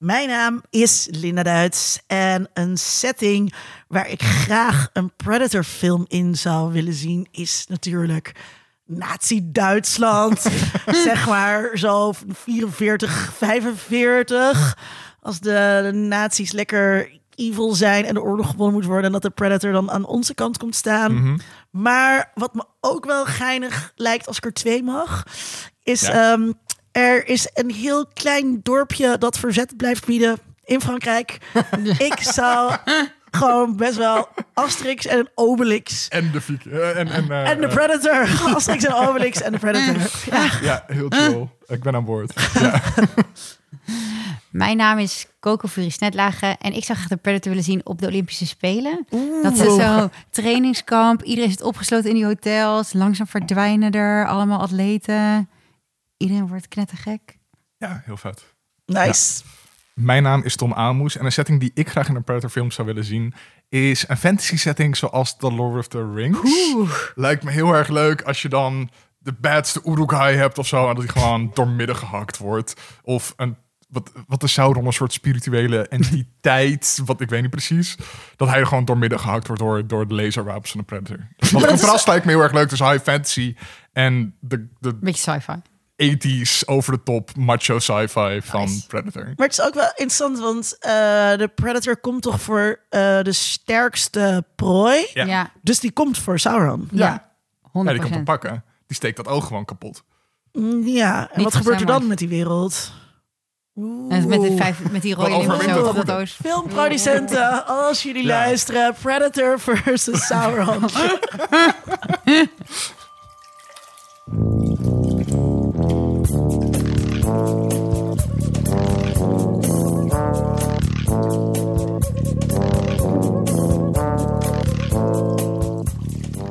Mijn naam is Linda Duits en een setting waar ik graag een Predator film in zou willen zien is natuurlijk Nazi-Duitsland. zeg maar zo 44, 45. Als de, de nazi's lekker evil zijn en de oorlog gewonnen moet worden en dat de Predator dan aan onze kant komt staan. Mhm. Maar wat me ook wel geinig lijkt als ik er twee mag, is Ja. ehm, er is een heel klein dorpje dat verzet blijft bieden in Frankrijk. ik zou gewoon best wel Asterix en Obelix En de eh, en, en, eh, en de Predator. Asterix en Obelix en de Predator. Ja. Ja, heel chill. Ik ben aan boord. Ja. Mijn naam is Coco Fury Snetlage en ik zou graag de Predator willen zien op de Olympische Spelen. Dat is zo trainingskamp, iedereen zit opgesloten in die hotels, langzaam verdwijnen er allemaal atleten. Iedereen wordt knettergek. ja, heel vet. Nice. Mijn naam is Tom Aalmoes en een setting die ik graag in een Predator film zou willen zien is een fantasy setting zoals The Lord of the Rings. Lijkt me heel erg leuk als je dan de badste Urukai hebt of zo en dat hij gewoon doormidden gehakt wordt. Of een, wat, wat is Sauron, een soort spirituele entiteit, wat ik weet niet precies. Dat hij er gewoon doormidden gehakt wordt door, door de laserwapens van de Predator. Dat dat is- contrast lijkt me heel erg leuk tussen high fantasy en de, de Beetje sci-fi. 80s over de top macho sci-fi van Nice. Predator. Maar het is ook wel interessant, want eh, de Predator komt toch voor eh, de sterkste prooi. Ja. Ja, Dus die komt voor Sauron. ja. Ja, 100%. die komt hem pakken. Die steekt dat oog gewoon kapot. Mm, Ja, en Niet wat gebeurt er dan met die wereld? Oeh. En met, de vijf, met die rode doos. Filmproducenten, als jullie Ja. luisteren, Predator versus Sauron.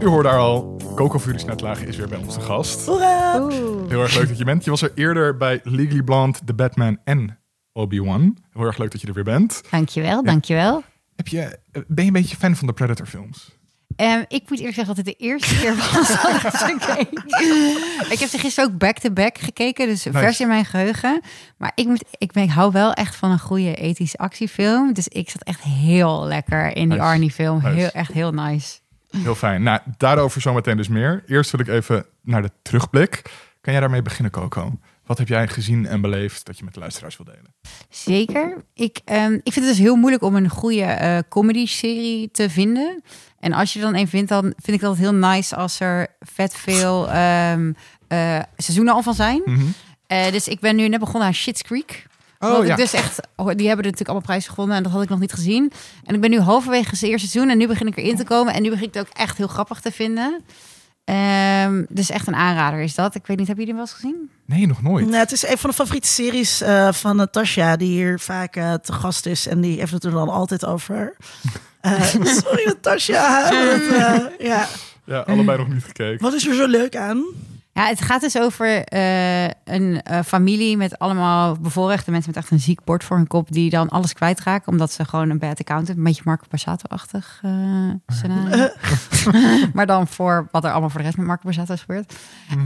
U hoort daar al. Coco Fury Snetlage is weer bij ons te gast. Hoera! Oeh. Heel erg leuk dat je bent. Je was er eerder bij Legally Blonde, The Batman en Obi-Wan. Heel erg leuk dat je er weer bent. Dankjewel, dankjewel. Heb je, eh, ben je een beetje fan van de Predator films? Ehm, ik moet eerlijk zeggen dat het de eerste keer was dat ik ze keek. Ik heb ze gisteren ook back-to-back gekeken, dus vers in mijn geheugen. Maar ik, moet, ik, ben, ik hou wel echt van een goede ethische actiefilm. Dus ik zat echt heel lekker in die Nice. Arnie-film. Nice. Heel, echt heel nice. Heel fijn. Nou, daarover zometeen dus meer. Eerst wil ik even naar de terugblik. Kan jij daarmee beginnen, Coco? Wat heb jij gezien en beleefd dat je met de luisteraars wil delen? Zeker. Ik, ehm, ik vind het dus heel moeilijk om een goede eh comedy-serie te vinden. En als je er dan een vindt, dan vind ik dat heel nice als er vet veel ehm, eh, seizoenen al van zijn. Eh, dus ik ben nu net begonnen aan Shit's Creek. Oh, ja. ik dus echt, oh, die hebben natuurlijk allemaal prijzen gewonnen en dat had ik nog niet gezien. En ik ben nu halverwege het eerste seizoen en nu begin ik erin te komen. En nu begin ik het ook echt heel grappig te vinden. Ehm, dus echt een aanrader is dat. Ik weet niet, hebben jullie hem wel eens gezien? Nee, nog nooit. Nou, het is een van de favoriete series eh, van Natasja, die hier vaak eh, te gast is. En die heeft het er dan altijd over. Eh, sorry, Natasja. Eh, ja. Ja, allebei nog niet gekeken. Wat is er zo leuk aan? Ja, het gaat dus over eh, een eh, familie met allemaal bevoorrechte mensen met echt een ziek bord voor hun kop, die dan alles kwijtraken, omdat ze gewoon een bad account hebben. Een beetje Marco Borsato-achtig eh, scenario. maar dan voor wat er allemaal voor de rest met Marco Borsato is gebeurd.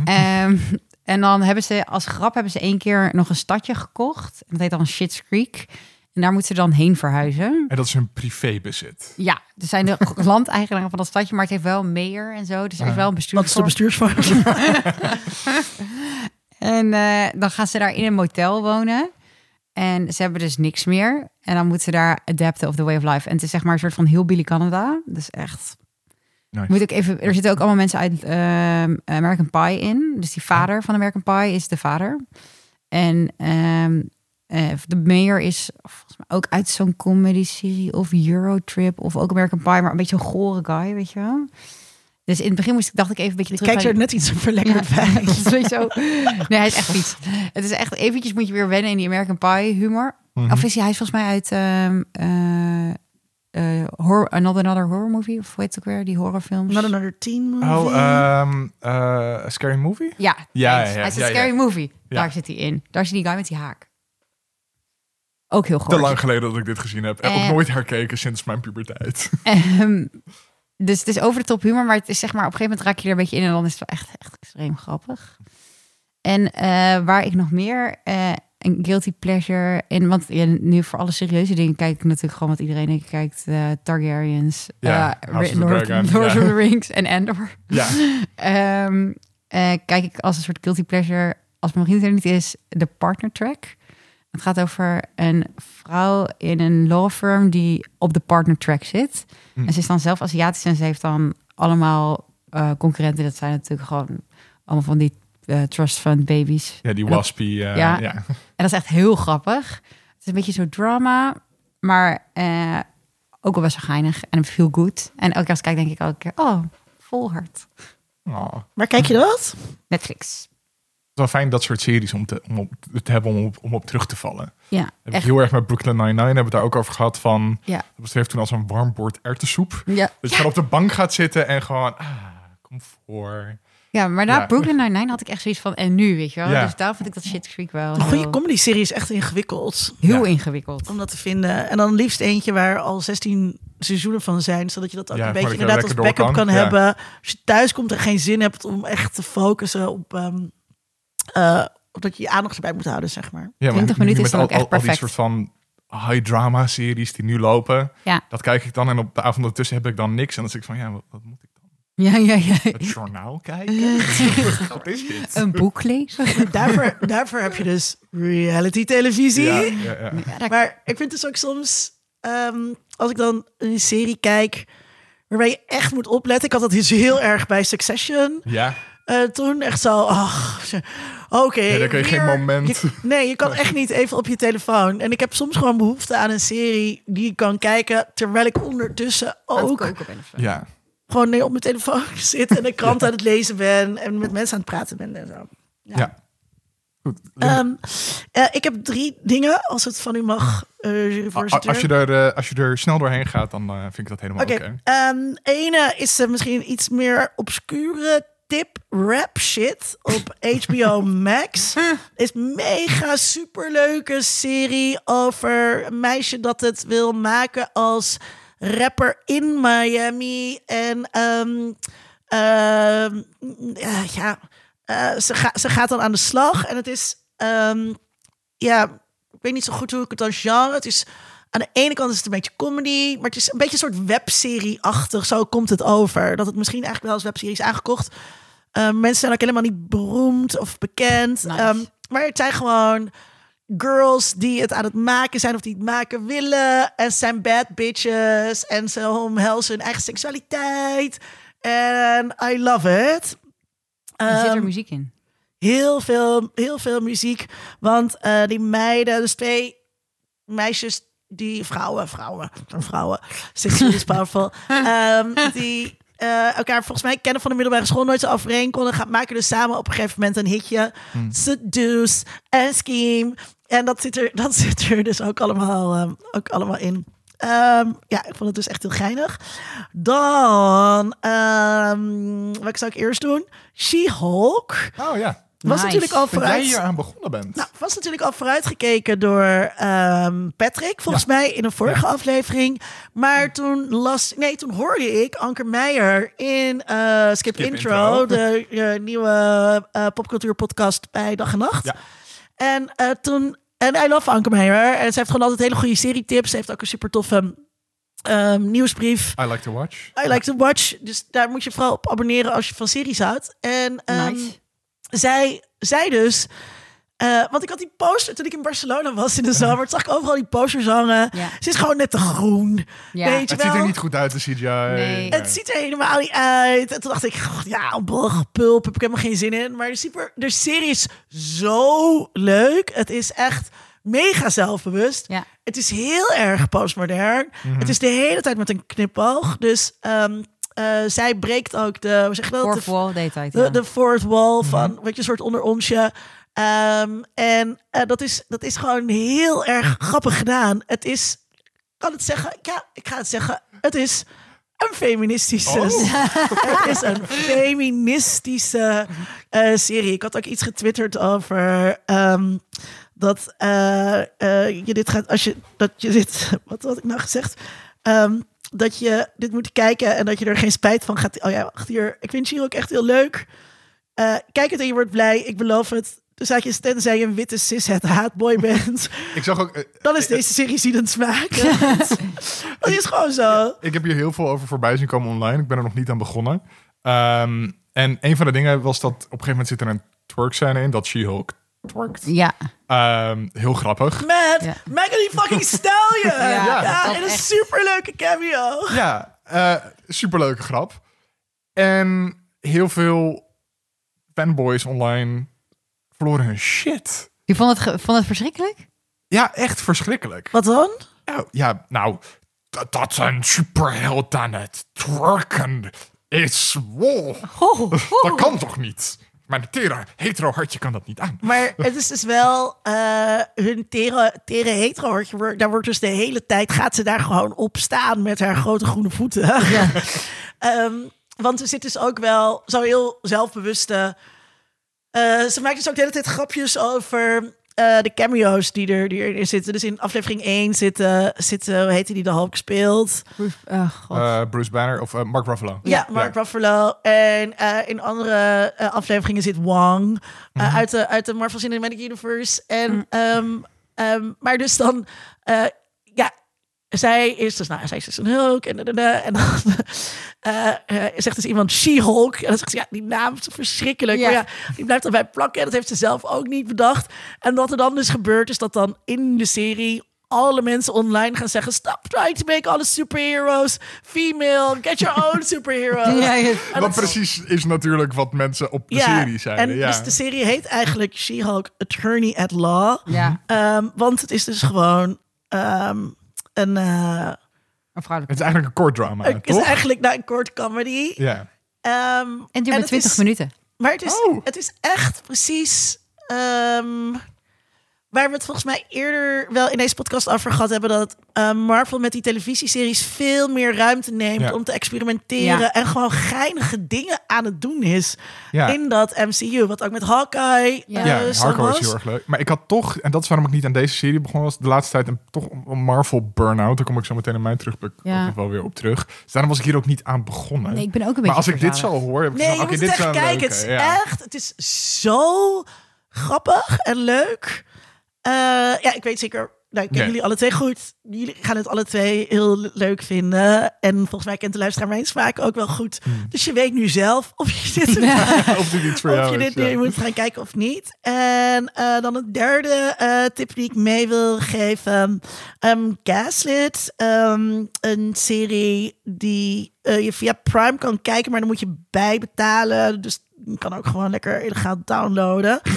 Ehm, en dan hebben ze, als grap, hebben ze één keer nog een stadje gekocht. En dat heet dan Shit's Creek. En daar moeten ze dan heen verhuizen. En dat is hun privébezit. Ja, er zijn de landeigenaren van dat stadje, maar het heeft wel een mayor en zo. Dus er is wel een bestuur. Wat is de bestuursvorm? En eh, dan gaan ze daar in een motel wonen. En ze hebben dus niks meer. En dan moeten ze daar adapten of the way of life. En het is zeg maar een soort van heel Billy Canada. Dus echt. Nice. Moet ik even. Er zitten ook allemaal mensen uit ehm, American Pie in. Dus die vader van American Pie is de vader. En ehm, eh, de mayor is volgens mij ook uit zo'n comedy-serie of Eurotrip of ook American Pie, maar een beetje een gore guy, weet je wel. Dus in het begin moest ik, dacht ik even een beetje terug Kijkt aan- er net iets verlekkerd bij. is weet je zo. Nee, hij is echt vies. Het is echt eventjes moet je weer wennen in die American Pie humor. Mhm. Of is hij, hij is volgens mij uit ehm eh, eh, horror, Another Another Horror Movie. Of het ook weer, die horrorfilms? Not another teen movie. Oh, ehm eh, Scary Movie? ja, Ja, ja, ja, hij is een ja, ja. Scary Movie. Ja. Daar zit hij in. Daar zit die guy met die haak. Ook heel Te goed. lang geleden dat ik dit gezien heb. En Eh. ook nooit herkeken sinds mijn puberteit. Ehm, dus het is over de top humor, maar het is zeg maar op een gegeven moment raak je er een beetje in en dan is het wel echt, echt extreem grappig. En eh, waar ik nog meer, eh, een guilty pleasure. In, want ja, nu voor alle serieuze dingen kijk ik natuurlijk gewoon wat iedereen ik kijkt. eh, Targaryens, Ja, eh, Lord, of the Rings en Endor. Ja, Ehm, eh, kijk ik als een soort guilty pleasure, als mijn vriend er niet is, de partner track. Het gaat over een vrouw in een law firm die op de partner track zit. Hm. En ze is dan zelf Aziatisch en ze heeft dan allemaal eh, concurrenten. Dat zijn natuurlijk gewoon allemaal van die eh, trust fund babies. ja die waspy. eh, Ja. ja. En dat is echt heel grappig. Het is een beetje zo drama, maar eh, ook wel best wel geinig en veel goed. En elke keer als ik kijk, denk ik elke keer, oh, vol hart. Oh. Maar kijk je dat? Netflix. Het is wel fijn dat soort series om te, om op, te hebben om op, om op terug te vallen. Ja, Heb ik echt. heel erg met Brooklyn Nine-Nine hebben we het daar ook over gehad van... Ja. Dat beschreef toen als een warm bord erwtensoep. Ja. Dat je gewoon op de bank gaat zitten en gewoon... Ah, kom voor. Ja, maar na Ja. Brooklyn Nine-Nine had ik echt zoiets van, en nu, weet je wel? Ja. Dus daar vond ik dat Shit Creek wel Een goede comedy-serie is echt ingewikkeld heel Ja. ingewikkeld. om dat te vinden. En dan liefst eentje waar al 16 seizoenen van zijn, zodat je dat ook Ja, een beetje inderdaad als backup kan. kan, Ja. hebben. Als je thuis komt en geen zin hebt om echt te focussen op... ehm, eh, dat je je aandacht erbij moet houden, zeg maar. Ja, 20 nu minuten is dan al, ook echt al, al die perfect. soort van high drama series die nu lopen. Ja. Dat kijk ik dan en op de avond ertussen heb ik dan niks. En dan zeg ik van, ja, wat, wat moet ik dan? Ja, ja, ja. Het journaal kijken? wat is dit? Een boek lezen. Daarvoor, daarvoor heb je dus reality televisie. Ja, ja, ja. Maar ik vind dus ook soms, ehm, als ik dan een serie kijk, waarbij je echt moet opletten. Ik had dat dus heel erg bij Succession. ja. Eh, toen echt zo, ach, oké. Ja, dan kun je geen moment. je- nee, je kan echt niet even op je telefoon. En ik heb soms gewoon behoefte aan een serie die ik kan kijken, terwijl ik ondertussen ook ja. gewoon nee, op mijn telefoon zit en de krant aan het lezen ben en met mensen aan het praten ben en zo. Ja. Goed. Ehm, eh, ik heb drie dingen, als het van u mag, eh juryvoorzitter. als, je er, als je er snel doorheen gaat, dan eh, vind ik dat helemaal oké. Oké, ehm, ene is misschien iets meer obscure tip rap shit op HBO Max. is mega superleuke serie over een meisje dat het wil maken als rapper in Miami en ehm, ja, eh, ze, ga, ze gaat dan aan de slag en het is ehm, ja, ik weet niet zo goed hoe ik het dan genre. Het is aan de ene kant is het een beetje comedy, maar het is een beetje een soort webserie-achtig. Zo komt het over. Dat het misschien eigenlijk wel als webserie is aangekocht. Ehm, mensen zijn ook helemaal niet beroemd of bekend. Nice. Ehm, maar het zijn gewoon girls die het aan het maken zijn of die het maken willen. En ze zijn bad bitches. En ze omhelzen hun eigen seksualiteit. En I love it. Er zit er Ehm, muziek in. Heel veel, heel veel muziek. Want eh, die meiden, dus twee meisjes, die vrouwen, vrouwen, vrouwen, sexual is powerful, ehm, die eh, elkaar volgens mij kennen van de middelbare school, nooit zo overeen konden, gaan maken dus samen op een gegeven moment een hitje. Seduce en Scheme. En dat zit er, dat zit er dus ook allemaal, ehm, ook allemaal in. Ehm, ja, ik vond het dus echt heel geinig. Dan, ehm wat zou ik eerst doen? She-Hulk. Oh ja. Was Nice. natuurlijk al Dat jij vooruit. hier aan begonnen bent. Nou, was natuurlijk al vooruitgekeken door ehm, Patrick, volgens mij in een vorige aflevering. Maar toen las, nee, toen hoorde ik Anker Meijer in eh, Skip, Skip Intro, Intro. de eh, nieuwe eh popcultuurpodcast bij Dag en Nacht. Ja. En eh, toen, en I love Anker Meijer. En ze heeft gewoon altijd hele goede serietips. Ze heeft ook een super toffe ehm, nieuwsbrief. I like to watch. I like to watch. Dus daar moet je vooral op abonneren als je van series houdt. En ehm, Nice. Zij, zij dus. eh, want ik had die poster toen ik in Barcelona was in de zomer. Toen zag ik overal die posters hangen. Ja. Ze is gewoon net te groen. Ja. Weet je Het ziet er niet goed uit, de CGI. Nee. Het ziet er helemaal niet uit. En toen dacht ik, "Goh, ja, blog, pulp, heb ik helemaal geen zin in. Maar de, super, de serie is zo leuk. Het is echt mega zelfbewust. Ja. Het is heel erg postmodern. Het is de hele tijd met een knipoog. Dus ehm, eh, zij breekt ook de, hoe zeg je dat? Fourth De- wall de, ja. de fourth wall Mhm. van, weet je, een soort onder onsje. Ehm, en eh, dat, is, dat is gewoon heel erg grappig gedaan. Het is, ik kan het zeggen, ja, ik ga het zeggen, het is een feministische, Oh. het is een feministische eh, serie. Ik had ook iets getwitterd over ehm, dat eh, eh, je dit gaat, als je, dat je dit, wat had ik nou gezegd? Ehm, dat je dit moet kijken en dat je er geen spijt van gaat. Oh ja, wacht hier. Ik vind Chiro ook echt heel leuk. Eh, kijk het en je wordt blij. Ik beloof het. Dus je tenzij je een witte cishet haatboy bent, Ik zag ook... eh, dan is deze serie ziedend smaak. dat is gewoon zo. Ik heb hier heel veel over voorbij zien komen online. Ik ben er nog niet aan begonnen. Ehm, en een van de dingen was dat op een gegeven moment zit er een twerk scène in dat She-Hulk twerkt. Ja, Ehm, heel grappig. Met Ja. Megan die fucking Stallion. ja, Ja, en een superleuke cameo. Ja, eh superleuke grap. En heel veel fanboys online verloren hun shit. je vond het, vond het verschrikkelijk? Ja, echt verschrikkelijk. Wat dan? Nou, ja, nou, dat, een superheld aan het twerken is. Wow, dat kan toch niet? Mijn tere hetero hartje kan dat niet aan. Maar het is dus wel eh, hun tere, tere hetero hartje. Daar wordt dus de hele tijd, gaat ze daar gewoon op staan met haar grote groene voeten. Ehm, want er zit dus ook wel zo heel zelfbewuste... eh, ze maakt dus ook de hele tijd grapjes over eh, de cameo's die, er, die erin zitten. Dus in aflevering 1 zitten, zitten hoe heet die die de Hulk speelt? Oh, god. Eh, Bruce Banner of eh, Mark Ruffalo. Ja, Mark Ruffalo. En eh, in andere eh, afleveringen zit Wong eh, uit, de, uit de Marvel Cinematic Universe. En, ehm, ehm, maar dus dan, eh, zij is dus, nou, zij is dus een Hulk. En, en, en, en dan eh, eh, zegt dus iemand She-Hulk. En dan zegt ze, ja, die naam is verschrikkelijk. Ja. Maar ja, die blijft erbij plakken. En dat heeft ze zelf ook niet bedacht. En wat er dan dus gebeurt, is dat dan in de serie alle mensen online gaan zeggen: Stop trying to make all the superheroes female. Get your own superheroes. Ja, Wat dat- precies is natuurlijk wat mensen op de serie zeiden. En ja. dus de serie heet eigenlijk She-Hulk Attorney at Law. ja, Ehm, want het is dus gewoon ehm, een. eh, een vrouwelijke. Het is eigenlijk een kort drama, het is eigenlijk nou, een kort comedy. Ja. Ehm, En het duurt maar het 20 is- minuten. Maar het is, Oh. het is echt precies. ehm, waar we het volgens mij eerder wel in deze podcast over gehad hebben. Dat eh, Marvel met die televisieseries veel meer ruimte neemt Ja. om te experimenteren. Ja. En gewoon geinige dingen aan het doen is Ja. in dat MCU. Wat ook met Hawkeye Ja. eh, Harco was. heel erg leuk. Maar ik had toch, en dat is waarom ik niet aan deze serie begonnen was, de laatste tijd een, toch een Marvel burn-out. Daar kom ik zo meteen in mijn terugblik Ja. ook wel weer op terug. Dus daarom was ik hier ook niet aan begonnen. Nee, ik ben ook een beetje maar als ik dit zo hoor, heb ik Nee, van, je moet dit het is echt kijken. Het is echt, het is zo grappig en leuk. Eh, ja, ik weet zeker, nou, ik ken Nee. jullie alle twee goed. Jullie gaan het alle twee heel leuk vinden. En volgens mij kent de luisteraar mijn smaak ook wel goed. Hmm. Dus je weet nu zelf of je dit, Of dit iets voor of jou je is, dit nu ja. moet gaan kijken of niet. En eh, dan een derde eh, tip die ik mee wil geven. Ehm, Gaslit, ehm, een serie die eh, je via Prime kan kijken, maar dan moet je bijbetalen. Dus je kan ook gewoon lekker illegaal downloaden.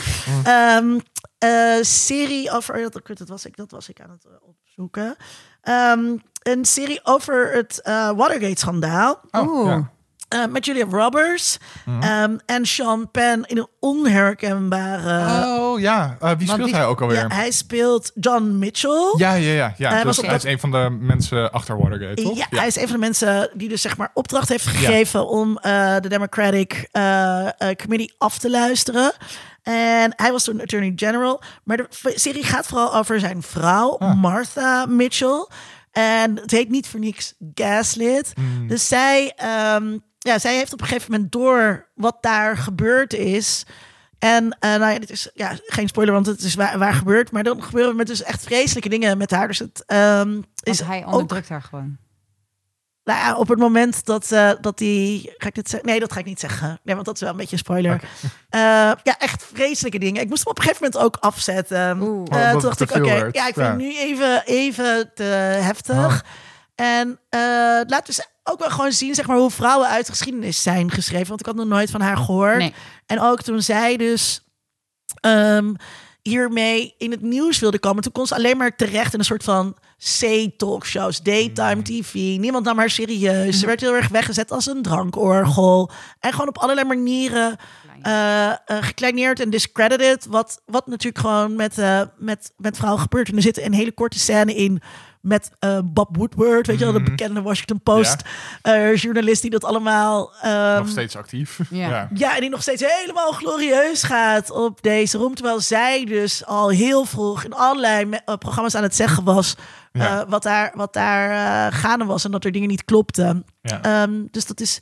Ehm, eh, serie over, dat, dat, was ik, dat was ik aan het eh, opzoeken. Ehm, een serie over het eh, Watergate-schandaal. Oh, Oeh. ja. Eh, met Julia Roberts ehm, en Sean Penn in een onherkenbare... Oh ja, Eh, wie speelt hij ook alweer? ja, hij speelt John Mitchell. Ja, ja, ja. ja. Hij Dus was hij is een van de mensen achter Watergate, toch? Ja, hij is een van de mensen die dus zeg maar opdracht heeft gegeven om eh, de Democratic eh, eh, Committee af te luisteren. En hij was toen Attorney General. Maar de serie gaat vooral over zijn vrouw, Ah. Martha Mitchell. En het heet niet voor niks Gaslit. Hmm. Dus zij, ehm, ja, zij heeft op een gegeven moment door wat daar gebeurd is. En eh, nou ja, dit is ja, geen spoiler, want het is waar, waar gebeurd. Maar dan gebeuren met dus echt vreselijke dingen met haar. Dus het ehm, is Want hij ook onderdrukt haar gewoon. nou ja, op het moment dat, eh dat die... Ga ik dit zeggen? Nee, dat ga ik niet zeggen. Nee, want dat is wel een beetje een spoiler. Eh, ja, echt vreselijke dingen. Ik moest hem op een gegeven moment ook afzetten. Oeh. Eh, Oh, toen dacht ik, oké, ja, ik vind Ja. het nu even, even te heftig. Oh. En eh laat dus ook wel gewoon zien zeg maar, hoe vrouwen uit de geschiedenis zijn geschreven. Want ik had nog nooit van haar gehoord. Nee. En ook toen zij dus ehm, hiermee in het nieuws wilde komen, toen kon ze alleen maar terecht in een soort van C-talkshows, daytime TV. Niemand nam haar serieus. Ze werd heel erg weggezet als een drankorgel. En gewoon op allerlei manieren eh, eh, gekleineerd en discredited. Wat, wat natuurlijk gewoon met, eh, met, met vrouwen gebeurt. En er zit een hele korte scène in met eh, Bob Woodward, weet je wel, de bekende Washington Post eh, journalist die dat allemaal ehm, Nog steeds actief. Ja. Ja. ja, en die nog steeds helemaal glorieus gaat op deze room. Terwijl zij dus al heel vroeg in allerlei me- programma's aan het zeggen was... Ja. eh, wat daar, wat daar eh, gaande was en dat er dingen niet klopten. Ja. Ehm, dus dat is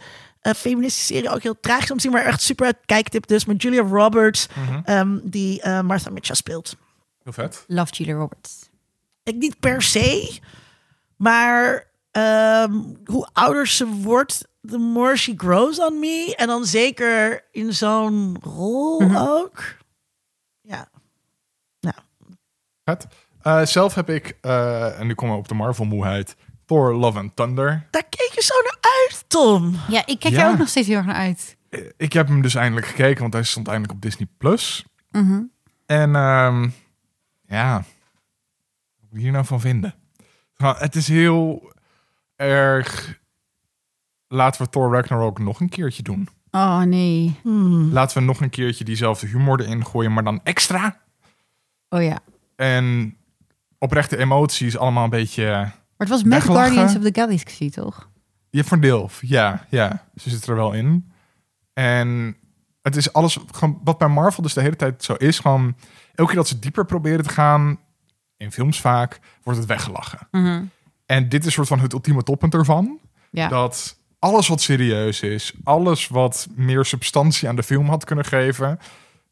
feministische serie ook heel tragisch om te zien, maar echt super uit kijktip dus. Met Julia Roberts, Mhm. ehm, die eh, Martha Mitchell speelt. Heel vet. Love Julia Roberts. Ik niet per se, maar ehm, hoe ouder ze wordt, the more she grows on me. En dan zeker in zo'n rol Mhm. ook. Ja. vet. Eh, zelf heb ik, eh, en nu komen we op de Marvel-moeheid, Thor Love and Thunder. Daar keek je zo naar uit, Tom. Ja, ik kijk Ja. er ook nog steeds heel erg naar uit. Eh, Ik heb hem dus eindelijk gekeken, want hij stond eindelijk op Disney+. Plus. Mhm. En ehm, ja, wat moet ik hier nou van vinden? Nou, het is heel erg... Laten we Thor Ragnarok nog een keertje doen. Oh nee. Hmm. Laten we nog een keertje diezelfde humor erin gooien, maar dan extra. Oh ja. En oprechte emoties allemaal een beetje... Maar het was met Weglachen. Guardians of the Galaxy, toch? Je voor een deel, ja, ja. Ze zit er wel in. En het is alles, gewoon wat bij Marvel dus de hele tijd zo is, gewoon elke keer dat ze dieper proberen te gaan, in films vaak, wordt het weggelachen. Mhm. En dit is soort van het ultieme toppunt ervan. Ja. Dat alles wat serieus is, alles wat meer substantie aan de film had kunnen geven,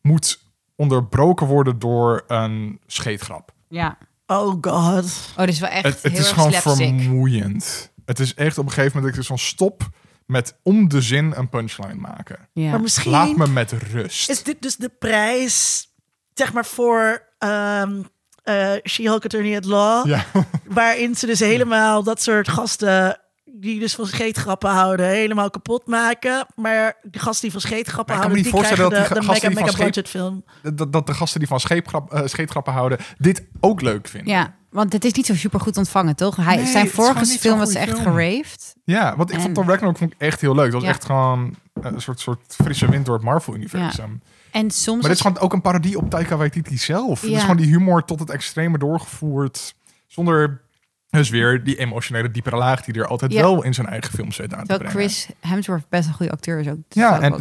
moet onderbroken worden door een scheetgrap. ja. Oh god. Oh, dit is wel echt Het, het heel is erg gewoon slapstick. vermoeiend. Het is echt op een gegeven moment dat ik dus van stop met om de zin een punchline maken. Ja. Maar misschien Laat me met rust. is dit dus de prijs, zeg maar, voor ehm eh She-Hulk Attorney at Law. Ja, Waarin ze dus helemaal dat soort gasten die dus van scheetgrappen houden, helemaal kapot maken. Maar de gasten die van scheetgrappen Maar ik kan me houden, die niet krijgen voorstellen de, dat de die mega, die mega budget film. dat, dat de gasten die van scheepgrap, eh, scheetgrappen houden, dit ook leuk vinden. ja, want het is niet zo super goed ontvangen, toch? Hij, Nee, zijn het vorige film was echt film. geraved. Ja, want ik En- vond Thor Ragnarok vond ik echt heel leuk. Dat was Ja. echt gewoon een soort, soort frisse wind door het Marvel-universum. En soms... Maar dit is gewoon ook een parodie op Taika Waititi zelf. Het Ja. is gewoon die humor tot het extreme doorgevoerd. Zonder dus weer die emotionele diepere laag die er altijd Ja. wel in zijn eigen films weet aan te brengen. Chris Hemsworth best een goede acteur is ook. Ja, en ook,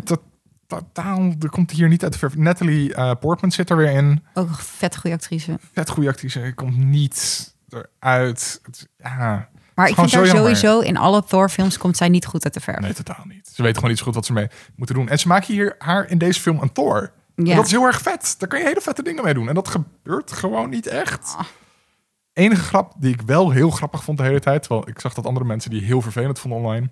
totaal, er komt hier niet uit de verf. Natalie eh, Portman zit er weer in. ook een vet goede actrice. Vet goede actrice, komt niet eruit. Het, ja, Maar ik vind haar sowieso in alle Thor-films komt zij niet goed uit de verf. nee, totaal niet. Ze weten gewoon niet zo goed wat ze mee moeten doen. En ze maken hier haar in deze film een Thor. En Ja. dat is heel erg vet. Daar kan je hele vette dingen mee doen. En dat gebeurt gewoon niet echt. Ah. Enige grap die ik wel heel grappig vond de hele tijd. Terwijl ik zag dat andere mensen die heel vervelend vonden online.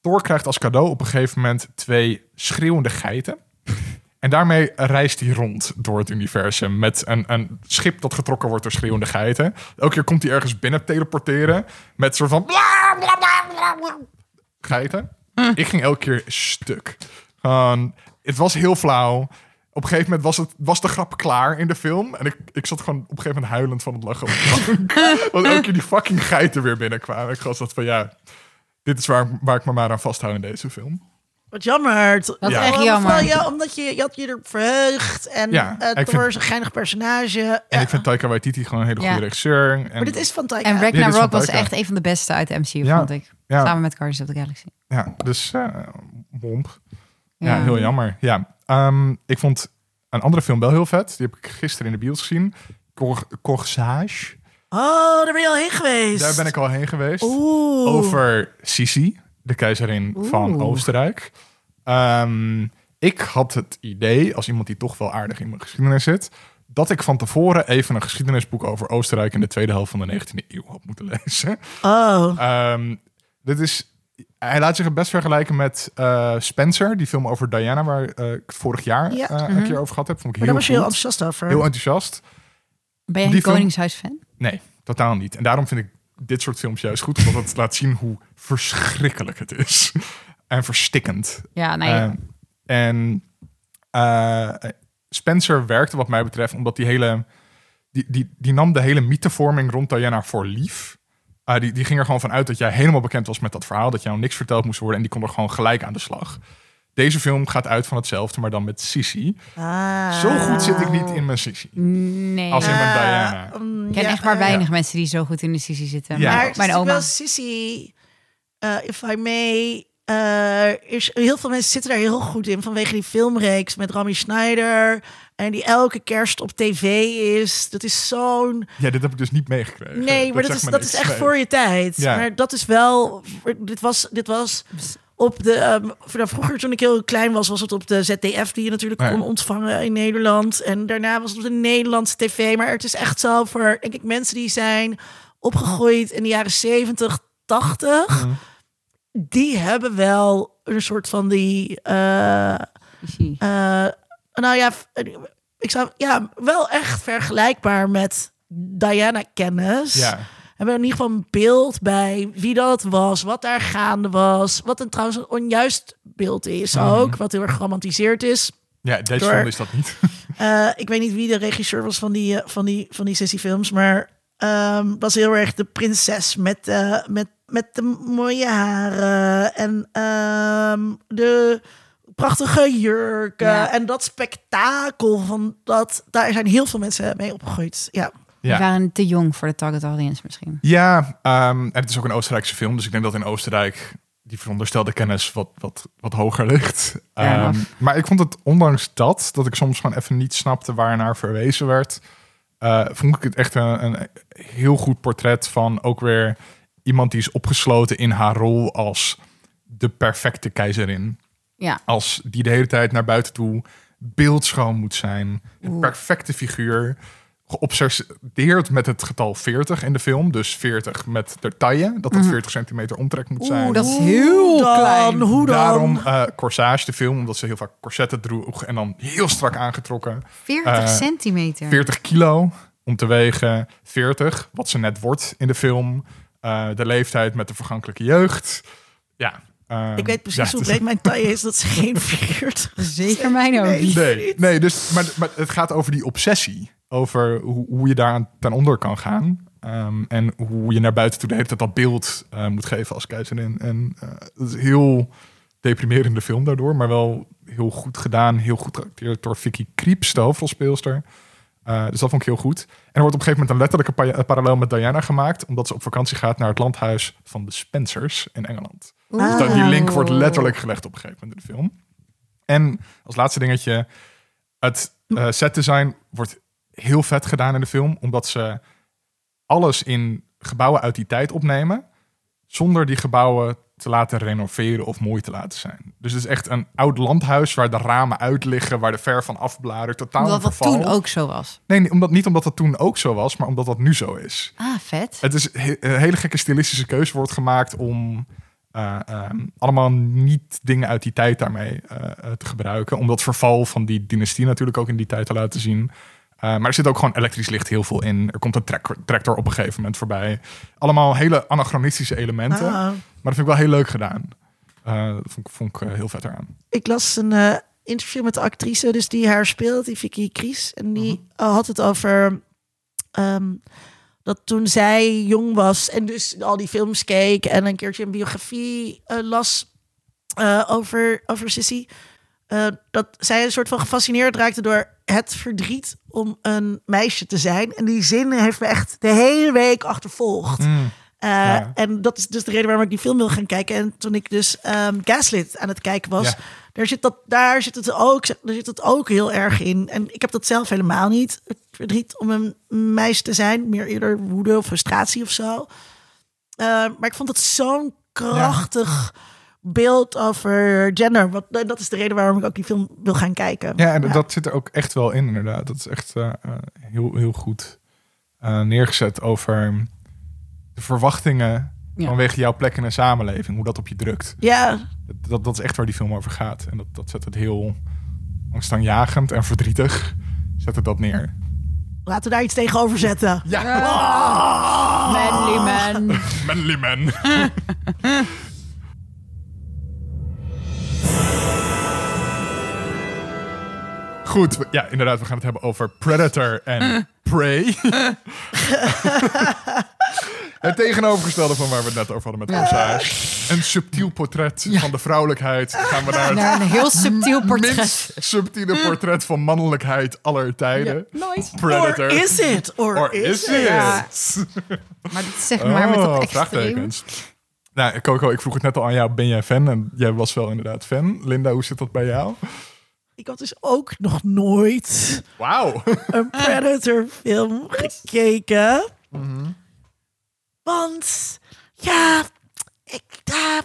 Thor krijgt als cadeau op een gegeven moment twee schreeuwende geiten. En daarmee reist hij rond door het universum met een, een schip dat getrokken wordt door schreeuwende geiten. Elke keer komt hij ergens binnen teleporteren met soort van bla, bla, bla, geiten. Ik ging elke keer stuk. Het was heel flauw. Op een gegeven moment was, het, was de grap klaar in de film. En ik, ik zat gewoon op een gegeven moment huilend van het lachen op de bank. Want elke keer die fucking geiten weer binnenkwamen. Ik was dat van ja, dit is waar, waar ik me maar aan vasthoud in deze film. Wat jammer. Dat is Ja. echt jammer. Ja, omdat je, je had je er verheugd. En Ja, vind- is een geinig personage. En Ja. ik vind Taika Waititi gewoon een hele Ja. goede regisseur. En, maar dit is van Taika. En Ragnarok was echt een van de beste uit de MCU, Ja. vond ik. ja, Samen met Guardians of the Galaxy. ja, dus eh bomp. Ja, heel jammer. Ja, Ehm, ik vond een andere film wel heel vet. Die heb ik gisteren in de bios gezien. Cor Corsage. Oh, daar ben je al heen geweest. Daar ben ik al heen geweest. Oeh. Over Sisi, de keizerin van. Oostenrijk. Ehm, ik had het idee, als iemand die toch wel aardig in mijn geschiedenis zit, dat ik van tevoren even een geschiedenisboek over Oostenrijk in de tweede helft van de 19e eeuw had moeten lezen. Oh. Ehm, dit is, hij laat zich best vergelijken met eh, Spencer, die film over Diana, waar eh, ik het vorig jaar Ja. eh, een Mhm. keer over gehad heb. Vond ik Maar heel daar was je heel enthousiast over. Heel enthousiast. Ben je een Koningshuis-fan? Nee, totaal niet. En daarom vind ik dit soort films juist goed, omdat het laat zien hoe verschrikkelijk het is. en verstikkend. Ja, nee. En eh, Spencer werkte wat mij betreft, omdat die hele... Die, die, die nam de hele mythevorming rond Diana voor lief. Eh, die, die ging er gewoon van uit dat jij helemaal bekend was met dat verhaal. Dat jou niks verteld moest worden. En die kon er gewoon gelijk aan de slag. Deze film gaat uit van hetzelfde, maar dan met Sissy. Ah. Zo goed zit ik niet in mijn Sissy. nee. Als in mijn Ah, Diana. mm, ik ken ja, echt maar eh, weinig mensen die zo goed in de sissie zitten. Ja. Maar mijn oma. wel Sissy, eh, if I may, eh, is, heel veel mensen zitten daar heel goed in vanwege die filmreeks met Rami Schneider en die elke kerst op tv is. Dat is zo'n Ja, dit heb ik dus niet meegekregen. nee, maar dat is dat is echt voor je tijd. Ja. Maar dat is wel dit was dit was op de... ehm, vroeger toen ik heel klein was, was het op de ZDF... die je natuurlijk Ja. kon ontvangen in Nederland. En daarna was het op de Nederlandse tv. Maar het is echt zo voor, denk ik, mensen die zijn opgegroeid in de jaren 70, 80... Mhm. Die hebben wel een soort van die... eh, eh, nou ja, ik zou ja wel echt vergelijkbaar met Diana kennis. Ja. Hebben we in ieder geval een beeld bij wie dat was, wat daar gaande was, wat een trouwens een onjuist beeld is ook, wat heel erg geromantiseerd is. Ja, deze Door- film is dat niet. Eh, ik weet niet wie de regisseur was van die, van die, van die sessiefilms, maar ehm was heel erg de prinses met, eh, met, met de mooie haren en ehm, de prachtige jurken Ja. en dat spektakel van dat. Daar zijn heel veel mensen mee opgegroeid. Ja, We Ja. waren te jong voor de target audience misschien. Ja, ehm, en het is ook een Oostenrijkse film, dus ik denk dat in Oostenrijk die veronderstelde kennis wat, wat, wat hoger ligt. Fair Ehm, maar ik vond het, ondanks dat, dat ik soms gewoon even niet snapte waar naar verwezen werd, eh, vond ik het echt een, een heel goed portret van ook weer iemand die is opgesloten in haar rol als de perfecte keizerin. Ja, Als die de hele tijd naar buiten toe beeldschoon moet zijn. Een perfecte figuur. Geobsedeerd met het getal 40 in de film. Dus 40 met de taille. Dat dat 40 centimeter omtrek moet zijn. Mhm. Oeh, dat is heel dan? klein. Hoe dan? Daarom eh, corsage de film. Omdat ze heel vaak corsetten droeg. En dan heel strak aangetrokken. 40 Eh, centimeter. 40 kilo om te wegen. 40, wat ze net wordt in de film. Eh, de leeftijd met de vergankelijke jeugd. Ja. eh, ik weet precies ja, hoe is- breed mijn taille is. Dat is geen 40. Zeker mijn ook. Nee. Nee, nee dus, maar, maar het gaat over die obsessie. Over hoe, hoe je daar ten onder kan gaan. Ehm, en hoe je naar buiten toe de hele tijd dat beeld eh, moet geven als keizerin. En eh het is een heel deprimerende film daardoor. Maar wel heel goed gedaan. Heel goed geacteerd door Vicky Krieps, de hoofdrolspeelster. Eh, dus dat vond ik heel goed. En er wordt op een gegeven moment een letterlijke pa- parallel met Diana gemaakt. Omdat ze op vakantie gaat naar het landhuis van de Spencers in Engeland. Dus dat- die link wordt letterlijk gelegd op een gegeven moment in de film. En als laatste dingetje, het eh setdesign wordt heel vet gedaan in de film, omdat ze alles in gebouwen uit die tijd opnemen, zonder die gebouwen te laten renoveren of mooi te laten zijn. Dus het is echt een oud landhuis waar de ramen uit liggen, waar de ver van afbladert, totaal Omdat dat verval. toen ook zo was. Nee, nee, omdat, niet omdat dat toen ook zo was, maar omdat dat nu zo is. Ah, vet. Het is he- een hele gekke stilistische keuze wordt gemaakt om eh, ehm, allemaal niet dingen uit die tijd daarmee eh, eh, te gebruiken. Om dat verval van die dynastie natuurlijk ook in die tijd te laten zien. Eh, maar er zit ook gewoon elektrisch licht heel veel in. Er komt een tractor op een gegeven moment voorbij. Allemaal hele anachronistische elementen. Ah. Maar dat vind ik wel heel leuk gedaan. Eh, dat vond ik, vond ik eh, heel vet eraan. ik las een eh, interview met de actrice dus die haar speelt, die Vicky Kries. En die eh, had het over ehm, dat toen zij jong was en dus al die films keek en een keertje een biografie eh, las eh, over, over Sissy. Eh, dat zij een soort van gefascineerd raakte door het verdriet om een meisje te zijn. En die zin heeft me echt de hele week achtervolgd. Mm. Eh, Ja. En dat is dus de reden waarom ik die film wil gaan kijken. En toen ik dus ehm, Gaslit aan het kijken was, Ja. daar, zit dat, daar, zit het ook, daar zit het ook heel erg in. En ik heb dat zelf helemaal niet. Het verdriet om een meisje te zijn. Meer eerder woede of frustratie of zo. Eh, maar ik vond het zo'n krachtig beeld over gender. Wat, dat is de reden waarom ik ook die film wil gaan kijken. Ja, en dat zit er ook echt wel in, inderdaad. Dat is echt eh, eh, heel, heel goed eh, neergezet over de verwachtingen Ja. vanwege jouw plek in een samenleving, hoe dat op je drukt. Ja, Dat, dat is echt waar die film over gaat. En dat, dat zet het heel angstaanjagend en verdrietig. Zet het dat neer. laten we daar iets tegenover zetten. Ja, Manly man. manly man. Goed, ja, inderdaad, we gaan het hebben over Predator en Prey. het tegenovergestelde van waar we het net over hadden met Corsage. Een subtiel portret van de vrouwelijkheid. Gaan we naar Naar een heel subtiel portret. minst subtiele portret van mannelijkheid aller tijden. Nice. Predator. Or is it? Or, Or is, it? it? Ja. Maar is zeg maar met dat Oh, extreem. vraagtekens. Nou, Coco, ik vroeg het net al aan jou. Ben jij fan? En jij was wel inderdaad fan. Linda, hoe zit dat bij jou? Ik had dus ook nog nooit een Predator film gekeken. Want ja, ik, ja,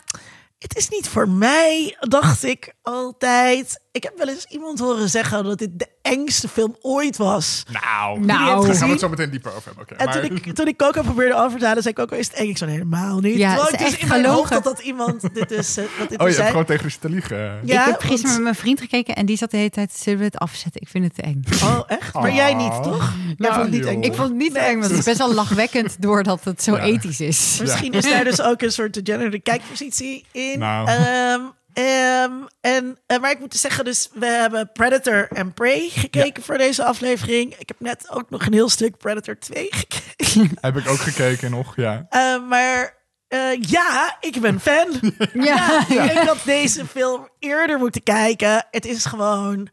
het is niet voor mij, dacht ik altijd. Ik heb wel eens iemand horen zeggen dat dit de engste film ooit was. Nou, Nou. hebt daar gaan we het zo meteen dieper over hebben. Oké, En maar- toen ik, toen ik Coco probeerde over te halen, zei Coco, is het eng? Ik zo, helemaal niet. Ja, het ik is dus echt in mijn hoofd gelogen. dat dat iemand dit dus, eh, dat dit Oh, je dus hebt zei. gewoon tegen me zitten liegen. Ja, ik heb gisteren want- met mijn vriend gekeken en die zat de hele tijd, zullen we het afzetten? Ik vind het te eng. Oh, echt? Maar jij niet, Oh. toch? Jij vond het niet joh. eng. Ik vond het niet eng, want het is best wel lachwekkend doordat het zo Ja. ethisch is. Misschien is daar dus ook een soort gendered kijkpositie in. Nou. Ehm, ehm, en, eh, maar ik moet zeggen, dus we hebben Predator en Prey gekeken voor deze aflevering. Ik heb net ook nog een heel stuk Predator 2 gekeken. Heb ik ook gekeken nog, ja. Eh, maar eh, ja, ik ben fan. Ja. Ja, ik had deze film eerder moeten kijken. Het is gewoon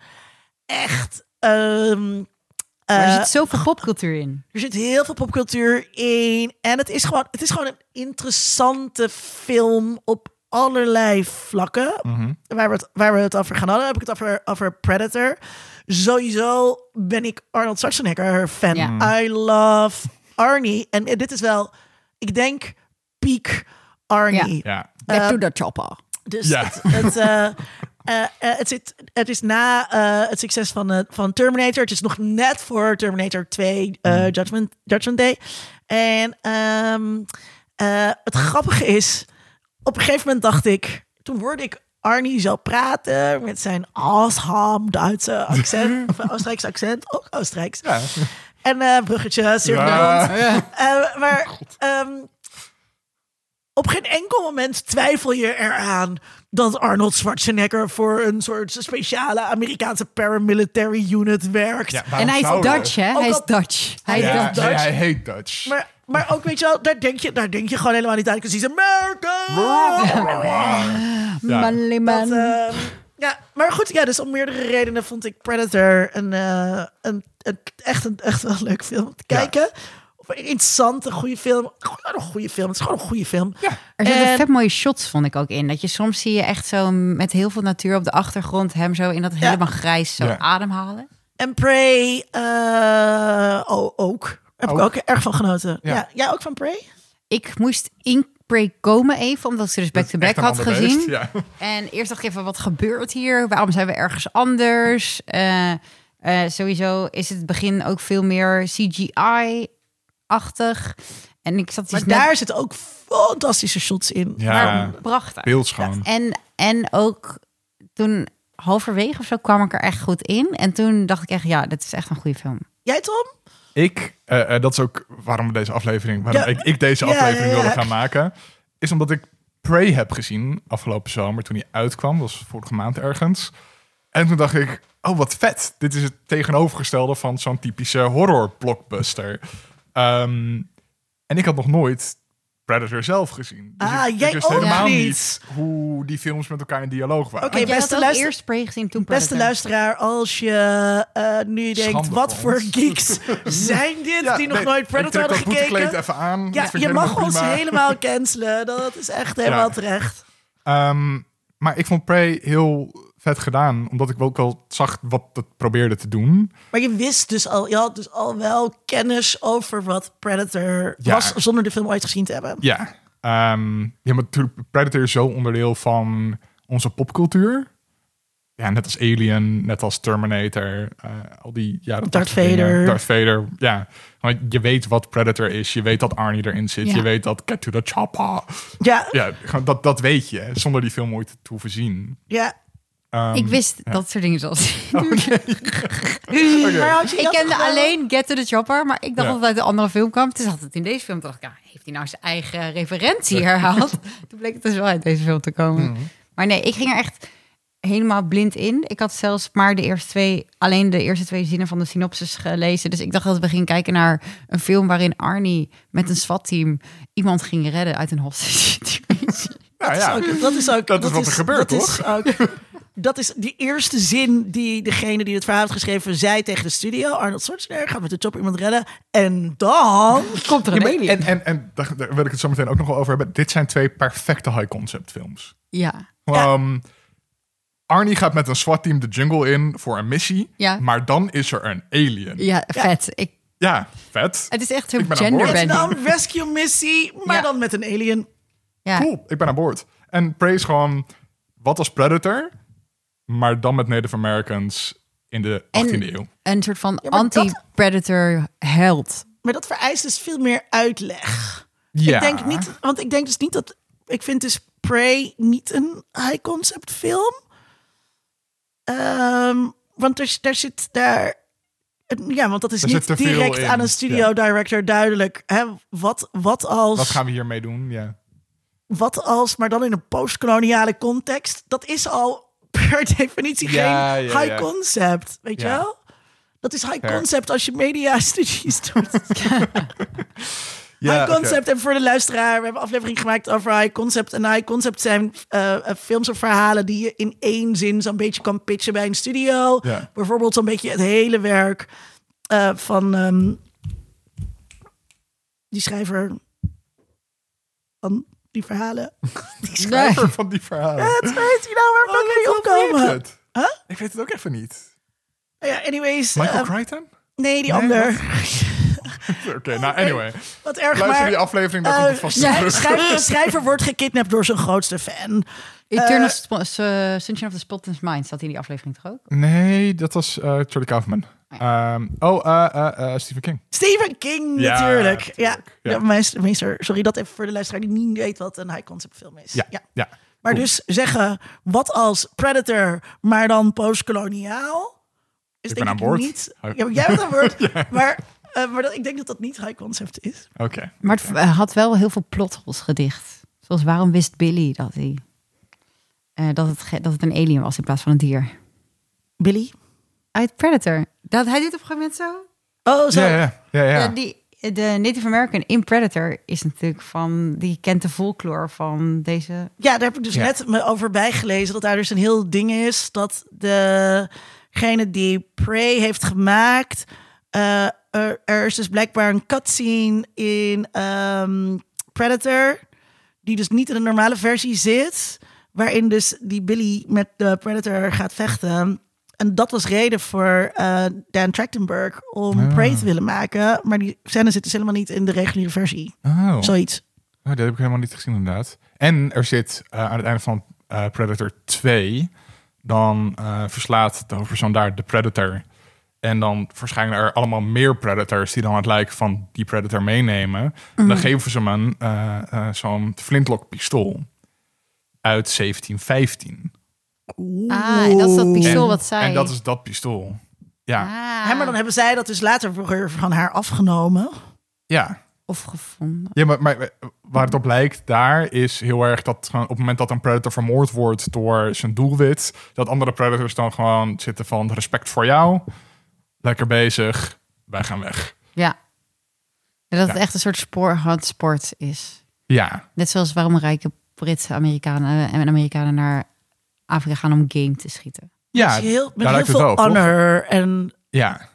echt... ehm, Maar er eh, zit zoveel popcultuur in. er zit heel veel popcultuur in. En het is gewoon, het is gewoon een interessante film op allerlei vlakken. Mhm. Waar, we het, waar we het over gaan hadden, heb ik het over, over Predator. Sowieso ben ik Arnold Schwarzenegger fan. Ja. I love Arnie. En dit is wel, ik denk, peak Arnie. Ja. Get to the chopper. Dus Ja. het, het, eh, eh, eh, het, zit, het is na eh, het succes van, van Terminator. Het is nog net voor Terminator 2 eh, Judgment, Judgment Day. En ehm, eh, het grappige is, op een gegeven moment dacht ik, toen hoorde ik Arnie zo praten met zijn Asham Duitse accent, of Oostenrijkse accent, ook Oostenrijks. Ja. En eh bruggetje, cirkel Ja. Eh, maar ehm, op geen enkel moment twijfel je eraan dat Arnold Schwarzenegger voor een soort speciale Amerikaanse paramilitary unit werkt. Ja, En hij is? Dutch, hè? Hij is Dutch. Hij is Ja, Dutch. hij heet Dutch. Maar, maar ook, weet je wel, daar denk je, daar denk je gewoon helemaal niet aan. He's American! Ja. Manly Dat, man. ehm, ja, maar goed, ja, dus om meerdere redenen vond ik Predator een, eh, een, een, echt, een, echt wel een leuk film om te Ja. kijken. Of een interessante, goede film. Gewoon een goede film. Het is gewoon een goede film. Er zitten en- vet mooie shots, vond ik ook in. Dat je soms zie je echt zo met heel veel natuur op de achtergrond hem zo in dat helemaal grijs zo Ja. ademhalen. En Prey eh, oh, ook. Heb ik Ook. ook erg van genoten. Ja. Ja. jij ook van Prey? Ik moest in Prey komen even, omdat ze dus back-to-back had gezien. beest, Ja. En eerst dacht ik even, wat gebeurt hier? Waarom zijn we ergens anders? Eh, eh, sowieso is het begin ook veel meer CGI-achtig. En ik zat dus Maar net... daar zitten ook fantastische shots in. Ja. maar prachtig. Beeldschoon. En, en ook toen halverwege of zo kwam ik er echt goed in. En toen dacht ik echt, ja, dit is echt een goede film. Jij, Tom? Ik, eh, eh, dat is ook waarom we deze aflevering, waarom Ja. ik, ik deze Ja, aflevering wilde gaan maken, is omdat ik Prey heb gezien afgelopen zomer toen hij uitkwam, dat was vorige maand ergens. En toen dacht ik, oh wat vet, dit is het tegenovergestelde van zo'n typische horror blockbuster. Ehm, en ik had nog nooit Predator zelf gezien. Dus Ah, ik, ik jij ook helemaal niet. niet hoe die films met elkaar in dialoog waren. Oké, beste had ook luister- eerst Prey gezien, toen Beste luisteraar, als je eh, nu denkt, Schande wat voor ons. geeks zijn dit die nog nee, nooit Predator hadden gekeken? even aan. Ja, je mag ons prima. helemaal cancelen. Dat is echt helemaal Ja. terecht. Ehm, maar ik vond Prey heel vet gedaan, omdat ik ook wel zag wat het probeerde te doen. Maar je wist dus al, je had dus al wel kennis over wat Predator Ja. was, zonder de film ooit gezien te hebben. Ja, Ehm, ja maar natuurlijk, Predator is zo onderdeel van onze popcultuur. Ja, net als Alien, net als Terminator, eh, al die Darth 80 dingen. Vader. Darth Vader, ja. Want je weet wat Predator is, je weet dat Arnie erin zit, Ja. je weet dat Get to the Chopper. Ja, Ja, dat, dat weet je, zonder die film ooit te hoeven zien. ja. Ehm, Ik wist ja. dat soort dingen zoals. Ik kende alleen Get to the Chopper, maar ik dacht Ja. dat het uit een andere film kwam. Toen zat het in deze film. Toen dacht ik, ja, heeft hij nou zijn eigen referentie herhaald? Toen bleek het dus wel uit deze film te komen. Mhm. Maar nee, ik ging er echt helemaal blind in. Ik had zelfs maar de eerste twee, alleen de eerste twee zinnen van de synopsis gelezen. Dus ik dacht dat we gingen kijken naar een film waarin Arnie met een SWAT-team iemand ging redden uit een hostage situation. Nou ja, Dat is ook, dat is, ook, Dat is wat er gebeurt, dat Is ook, dat is die eerste zin die degene die het verhaal heeft geschreven zei tegen de studio. Arnold Schwarzenegger gaat met de chopper iemand redden. En dan... Komt er Ja, een alien? en, en, en daar, daar wil ik het zo meteen ook nog wel over hebben. Dit zijn twee perfecte high-concept films. Ja. Ehm, Arnie gaat met een SWAT-team de jungle in voor een missie. Ja. Maar dan is er een alien. Ja, ja, vet. Ik, vet. het is echt een boord. Het is genderbending. dan een rescue missie, maar Ja. dan met een alien. Ja. Cool, ik ben aan boord. En Prey is gewoon wat als Predator, maar dan met Native Americans in de 18e En- eeuw. Een soort van Ja, maar dat- anti-predator held. Maar dat vereist dus veel meer uitleg. Ja. Ik denk niet, want ik denk dus niet dat. Ik vind dus Prey niet een high concept film. Ehm, want er, daar zit daar. Ja, want dat is Er niet direct in, aan een studio director duidelijk. Hè, wat, wat als. Wat gaan we hiermee doen? Ja. wat als, maar dan in een postkoloniale context. Dat is al per definitie Ja, geen ja, high ja. concept, weet je wel? Dat is high concept als je media-studies doet. Ja, high concept, en voor de luisteraar, we hebben aflevering gemaakt over high concept. En high concept zijn eh, eh, films of verhalen die je in één zin zo'n beetje kan pitchen bij een studio. Ja. Bijvoorbeeld zo'n beetje het hele werk eh, van ehm, die schrijver van die verhalen. Die schrijver. Van die verhalen. Het weet je nou, waar kan ik niet opkomen? Huh? Ik weet het ook even niet. Ja, anyways. Michael eh, Crichton? nee, die Nee, ander. Oké, nou anyway. Wat erg, Luister maar... die aflevering, daar komt eh, het vast ja, schrijver, schrijver wordt gekidnapt door zijn grootste fan. Eternal uh, Sunshine of the Spotless Mind zat in die aflevering toch ook? Nee, dat was eh Charlie Kaufman. Ehm, oh, eh, eh, eh, Stephen King. Stephen King, Ja, natuurlijk. Ja, natuurlijk, ja. ja. meester, meester. Sorry, dat even voor de luisteraar die niet weet wat een high concept film is. Ja, ja. Maar Cool. dus zeggen, wat als Predator, maar dan postkoloniaal? Is Ik denk ben aan boord. Niet, ja, jij bent aan boord. Maar, maar dat, ik denk dat dat niet high concept is. Oké. Maar het had wel heel veel plotholes gedicht. Zoals waarom wist Billy dat hij... eh, dat, het, dat het een alien was in plaats van een dier. Billy? Uit Predator. Dat, hij dit op een gegeven moment zo? Oh, zo. Ja, ja, ja. ja. Ja, die, de Native American in Predator is natuurlijk van... Die kent de folklore van deze... Ja, daar heb ik dus Ja. net me over bijgelezen. Dat daar dus een heel ding is. Dat degene die Prey heeft gemaakt. eh, er, er is dus blijkbaar een cutscene in ehm, Predator. Die dus niet in de normale versie zit. Waarin dus die Billy met de Predator gaat vechten. En dat was reden voor eh, Dan Trachtenberg om Ah. Prey te willen maken. Maar die scène zit dus helemaal niet in de reguliere versie. Oh. Zoiets. Oh, dat heb ik helemaal niet gezien inderdaad. En er zit eh, aan het einde van eh, Predator 2, dan verslaat de hoofdpersoon daar de Predator. En dan verschijnen er allemaal meer Predators die dan het lijk van die Predator meenemen. En dan geven ze hem een, zo'n flintlock pistool uit 1715. Ah, en dat is dat pistool en, wat zij... En dat is dat pistool. Ja, Ah, Ja, maar dan hebben zij dat dus later van haar afgenomen. ja. Of gevonden. Ja, maar, maar waar het op lijkt daar is heel erg dat gewoon op het moment dat een predator vermoord wordt door zijn doelwit, dat andere predators dan gewoon zitten van respect voor jou, lekker bezig, wij gaan weg. Ja. En dat het echt een soort spoorhandsport is. Ja, Net zoals waarom rijke Britse Amerikanen en Amerikanen naar Afrika gaan om game te schieten. ja, Dus heel, met daar heel veel honor. En ja.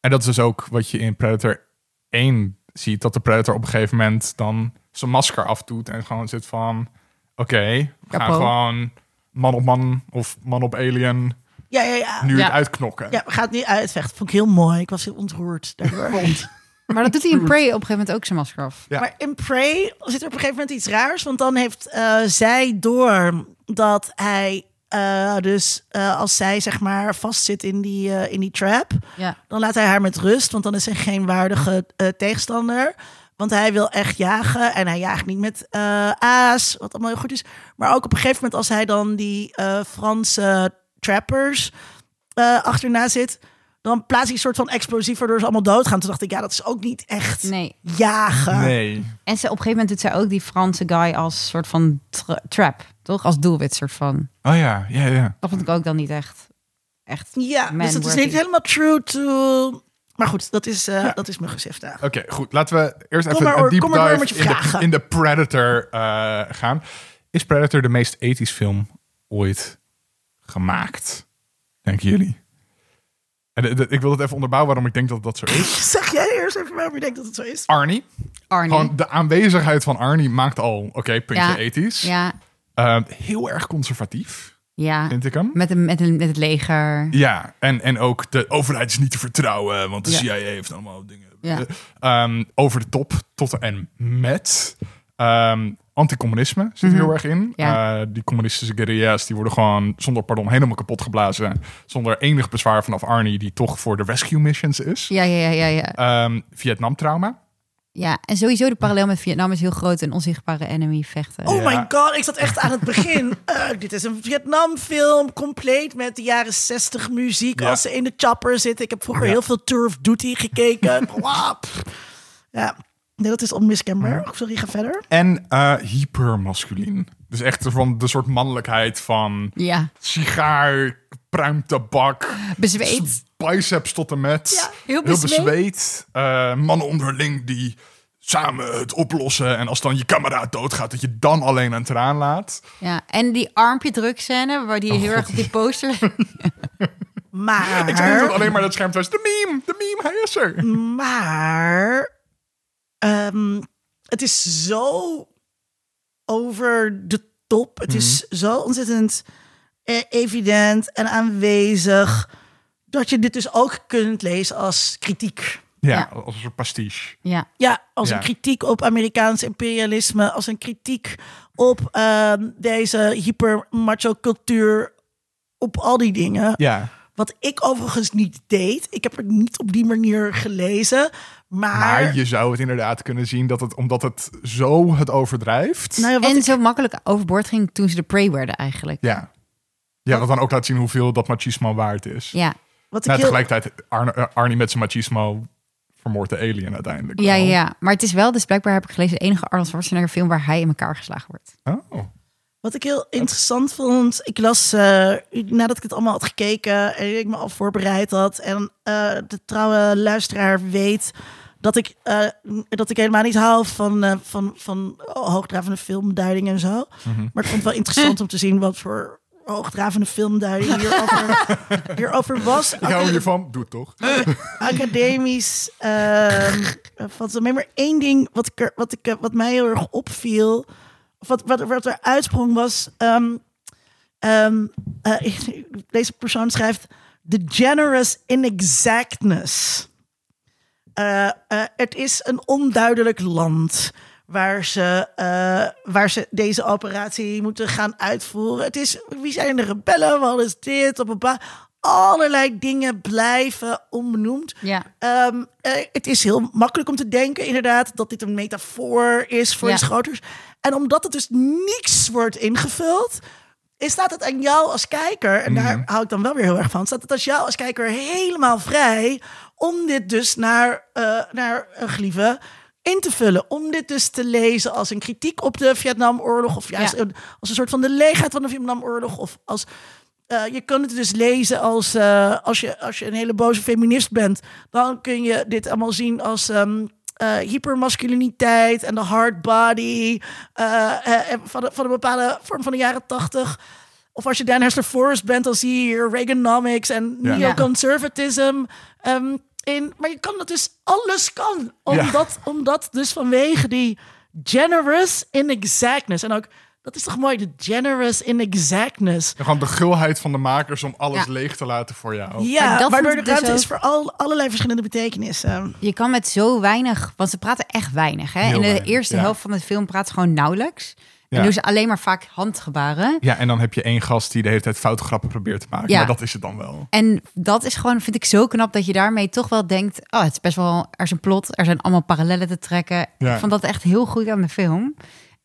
En dat is dus ook wat je in Predator 1 ziet, dat de predator op een gegeven moment dan zijn masker afdoet en gewoon zit van, oké, we gaan gewoon man op man of man op alien ja, ja, ja. nu Ja. het uitknokken. Ja, we gaan het niet uitvechten. Vond ik heel mooi. Ik was heel ontroerd daardoor. Maar dat doet hij in Prey op een gegeven moment ook zijn masker af. Ja. Maar in Prey zit er op een gegeven moment iets raars. Want dan heeft eh, zij door dat hij eh, dus eh, als zij zeg maar vastzit in die, eh, in die trap. Ja. Dan laat hij haar met rust. Want dan is hij geen waardige eh, tegenstander. Want hij wil echt jagen. En hij jaagt niet met eh, aas. Wat allemaal heel goed is. Maar ook op een gegeven moment als hij dan die eh, Franse trappers eh, achterna zit. Dan plaatst hij een soort van explosief waardoor ze allemaal doodgaan. Toen dacht ik, ja, dat is ook niet echt Nee. jagen. Nee. En ze, op een gegeven moment doet zij ook die Franse guy als soort van tra- trap. Toch? Als doelwit soort van. Oh ja, ja, ja. Dat vond ik ook dan niet echt. Echt. Ja, dus het is niet helemaal true to... Maar goed, dat is, eh dat is mijn gezifte. Oké, goed. Laten we eerst Kom even maar, een deep dive in de, in de Predator eh, gaan. Is Predator de meest ethisch film ooit gemaakt? Denken jullie? En de- de- ik wil het even onderbouwen waarom ik denk dat dat zo is. Zeg jij eerst even waarom je denkt dat het zo is? Arnie. Arnie. Gewoon de aanwezigheid van Arnie maakt al, oké, puntje Ja. ethisch. Ja. Eh, heel erg conservatief, Ja. vind ik hem. Met, een, met, een, met het leger. Ja, en, en ook de overheid is niet te vertrouwen, want de Ja. CIA heeft allemaal dingen. Ja. Eh, ehm, over de top tot en met. Ehm, anticommunisme zit er heel erg in. Ja. Eh, die communistische guerrilla's die worden gewoon zonder pardon helemaal kapot geblazen. Zonder enig bezwaar vanaf Arnie, die toch voor de rescue missions is. Ja, ja, ja, ja, ja. Ehm, Vietnam-trauma. Ja, en sowieso de parallel met Vietnam is heel groot. Een onzichtbare enemy vechten. Oh Ja. my god, ik zat echt aan het begin. Dit is een Vietnam-film, compleet met de jaren 60 muziek. Ja. Als ze in de chopper zitten. Ik heb vroeger Ja. heel veel Tour of Duty gekeken. Ja, nee, dat is onmiskenbaar. Sorry, ga verder. En eh hypermasculien. Dus echt van de soort mannelijkheid van Ja, sigaar, pruimtabak, bezweet. biceps tot en met. Ja, heel bezweet. bezweet. Eh, mannen onderling die samen het oplossen. En als dan je kameraad doodgaat, dat je dan alleen een traan laat. Ja, en die armpje druk scène, waar die Oh, heel God. erg op die poster... Maar, Ik zeg alleen maar dat scherm was. De meme, de meme, hij is er. maar ehm, het is zo over de top. Het is Mhm. zo ontzettend eh, evident en aanwezig dat je dit dus ook kunt lezen als kritiek. Ja, Ja. als een soort pastiche. Ja, Ja, als Ja. een kritiek op Amerikaans imperialisme, als een kritiek op ehm, deze hyper-macho cultuur, op al die dingen. Ja, Wat ik overigens niet deed. Ik heb het niet op die manier gelezen. Maar, maar je zou het inderdaad kunnen zien dat het, omdat het zo het overdrijft. nou ja, en ik- zo makkelijk overboord ging toen ze de prey werden eigenlijk. Ja. Ja, wat dan ook laat zien hoeveel dat machismo waard is. Ja, wat ik Nou, tegelijkertijd, Arne, eh, Arnie met zijn machismo vermoordt de alien uiteindelijk. ja, ja. Maar het is wel, dus blijkbaar heb ik gelezen, de enige Arnold Schwarzenegger film waar hij in elkaar geslagen wordt. Oh. Wat ik heel interessant vond, ik las eh, nadat ik het allemaal had gekeken en ik me al voorbereid had. En eh, de trouwe luisteraar weet dat ik, eh, dat ik helemaal niet hou van, van, van hoogdravende filmduiding en zo. Mhm. Maar ik vond het wel interessant om te zien wat voor hoogdravende filmduiding hierover, hierover was. Ik hou hiervan, doe het toch? academisch ehm alleen maar één ding wat, ik er, wat, ik, wat mij heel erg opviel. Wat, wat, wat er uitsprong was. ehm, ehm, eh, deze persoon schrijft. The generous inexactness. Eh, het is een onduidelijk land waar ze, waar ze deze operatie moeten gaan uitvoeren. Het is, wie zijn de rebellen? Wat is dit? Op een paar allerlei dingen blijven onbenoemd. Ja. Ehm, eh, het is heel makkelijk om te denken, inderdaad, dat dit een metafoor is voor Ja. iets groters. En omdat het dus niks wordt ingevuld, is staat het aan jou als kijker, en daar hou ik dan wel weer heel erg van, staat het als jou als kijker helemaal vrij om dit dus naar, eh naar een gelieve in te vullen. Om dit dus te lezen als een kritiek op de Vietnamoorlog, of juist Ja. als een soort van de leegheid van de Vietnamoorlog, of als eh, je kan het dus lezen als, eh, als, je, als je een hele boze feminist bent. Dan kun je dit allemaal zien als ehm, eh, hypermasculiniteit en de hard body. eh, eh, en van, de, van een bepaalde vorm van de jaren tachtig. Of als je Dan Hester Forrest bent, dan zie je hier Reaganomics en Ja. neoconservatism ehm, in. Maar je kan dat dus, alles kan. Ja. Omdat, omdat dus vanwege die generous inexactness. En ook, dat is toch mooi, de generous inexactness. En gewoon de gulheid van de makers om alles Ja. leeg te laten voor jou. Ja, Maar dat waardoor de dus ruimte ook- is voor al, allerlei verschillende betekenissen. Je kan met zo weinig, want ze praten echt weinig. Hè? Heel In de weinig, eerste ja. helft van de film praat ze gewoon nauwelijks. En doen ze alleen maar vaak handgebaren. Ja, en dan heb je één gast die de hele tijd foute grappen probeert te maken. Ja. Maar dat is het dan wel. En dat is gewoon, vind ik zo knap dat je daarmee toch wel denkt: oh, het is best wel, er is een plot, er zijn allemaal parallellen te trekken. Ja. Ik vond dat echt heel goed aan de film.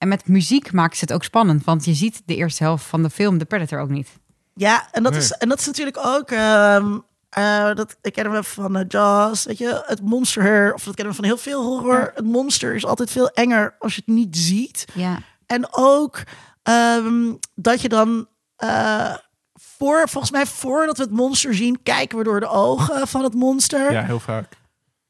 En met muziek maakt ze het ook spannend, want je ziet de eerste helft van de film, de Predator, ook niet. Ja, en dat, Nee. is, en dat is natuurlijk ook... ehm eh, dat ik kennen we van eh, Jaws, weet je, het monster, of dat kennen we van heel veel horror. Ja. Het monster is altijd veel enger als je het niet ziet. Ja, En ook ehm, dat je dan eh, voor, volgens mij voordat we het monster zien, kijken we door de ogen van het monster. Ja, heel vaak.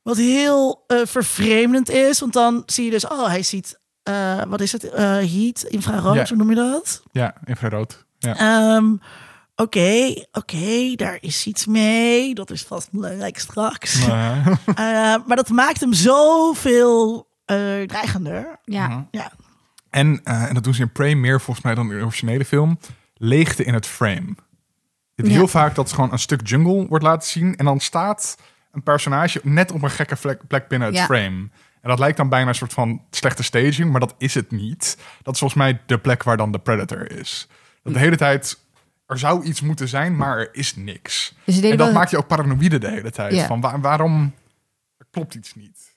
Wat heel eh, vervreemdend is, want dan zie je dus, oh, hij ziet, eh, wat is het, Eh heat, infrarood, Ja. hoe noem je dat? Ja, infrarood. Ja. Ehm, Oké, oké, daar is iets mee. Dat is vast belangrijk straks. Maar, Eh, maar dat maakt hem zoveel eh dreigender. ja. Mhm. Ja. en, eh, en dat doen ze in Prey meer volgens mij dan in de originele film. Leegte in het frame. Je hebt Ja. heel vaak dat gewoon een stuk jungle wordt laten zien. En dan staat een personage net op een gekke plek binnen het Ja. frame. En dat lijkt dan bijna een soort van slechte staging, maar dat is het niet. Dat is volgens mij de plek waar dan de Predator is. Dat de hele tijd, er zou iets moeten zijn, maar er is niks. Dus En dat wel- maakt je ook paranoïde de hele tijd. Ja. Van waar- waarom er klopt iets niet?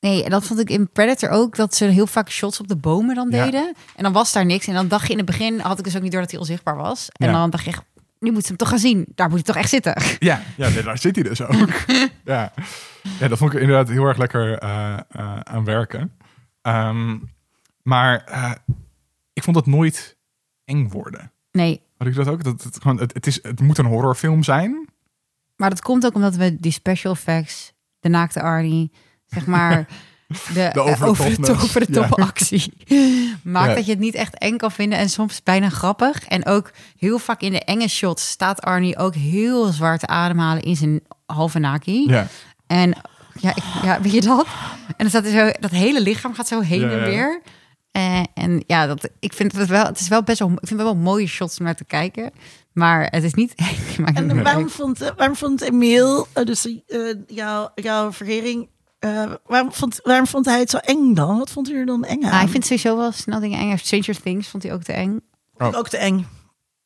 Nee, en dat vond ik in Predator ook, dat ze heel vaak shots op de bomen dan Ja. deden. En dan was daar niks. En dan dacht je in het begin, had ik dus ook niet door dat hij onzichtbaar was. En Ja. dan dacht je, echt, nu moet ze hem toch gaan zien. Daar moet hij toch echt zitten. Ja, ja nee, daar zit hij dus ook. ja. ja, dat vond ik inderdaad heel erg lekker eh, eh, aan werken. Ehm, maar eh, ik vond het nooit eng worden. Nee, Had ik dat ook? Dat het, gewoon, het, het, is, het moet een horrorfilm zijn. maar dat komt ook omdat we die special effects, de naakte Arnie, zeg maar... De, De over the eh, over de, topness. over de top Ja. actie. Maakt Ja. dat je het niet echt eng kan vinden en soms bijna grappig. En ook heel vaak in de enge shots staat Arnie ook heel zwaar te ademhalen in zijn halve naki. Ja. En ja, ik, ja, weet je dat? En dan staat er zo, dat hele lichaam gaat zo heen Ja, en ja. weer. Eh, en ja, dat, ik vind het wel, het is wel best wel, ik vind het wel mooie shots om naar te kijken. Maar het is niet En waarom vond, eh, waarom vond Emiel, dus eh, jouw, jouw vergering, eh, waarom, vond, waarom vond hij het zo eng dan? Wat vond hij er dan eng aan? Ah, ik vind sowieso wel snel dingen eng. Stranger Things vond hij ook te eng. Oh. ook te eng.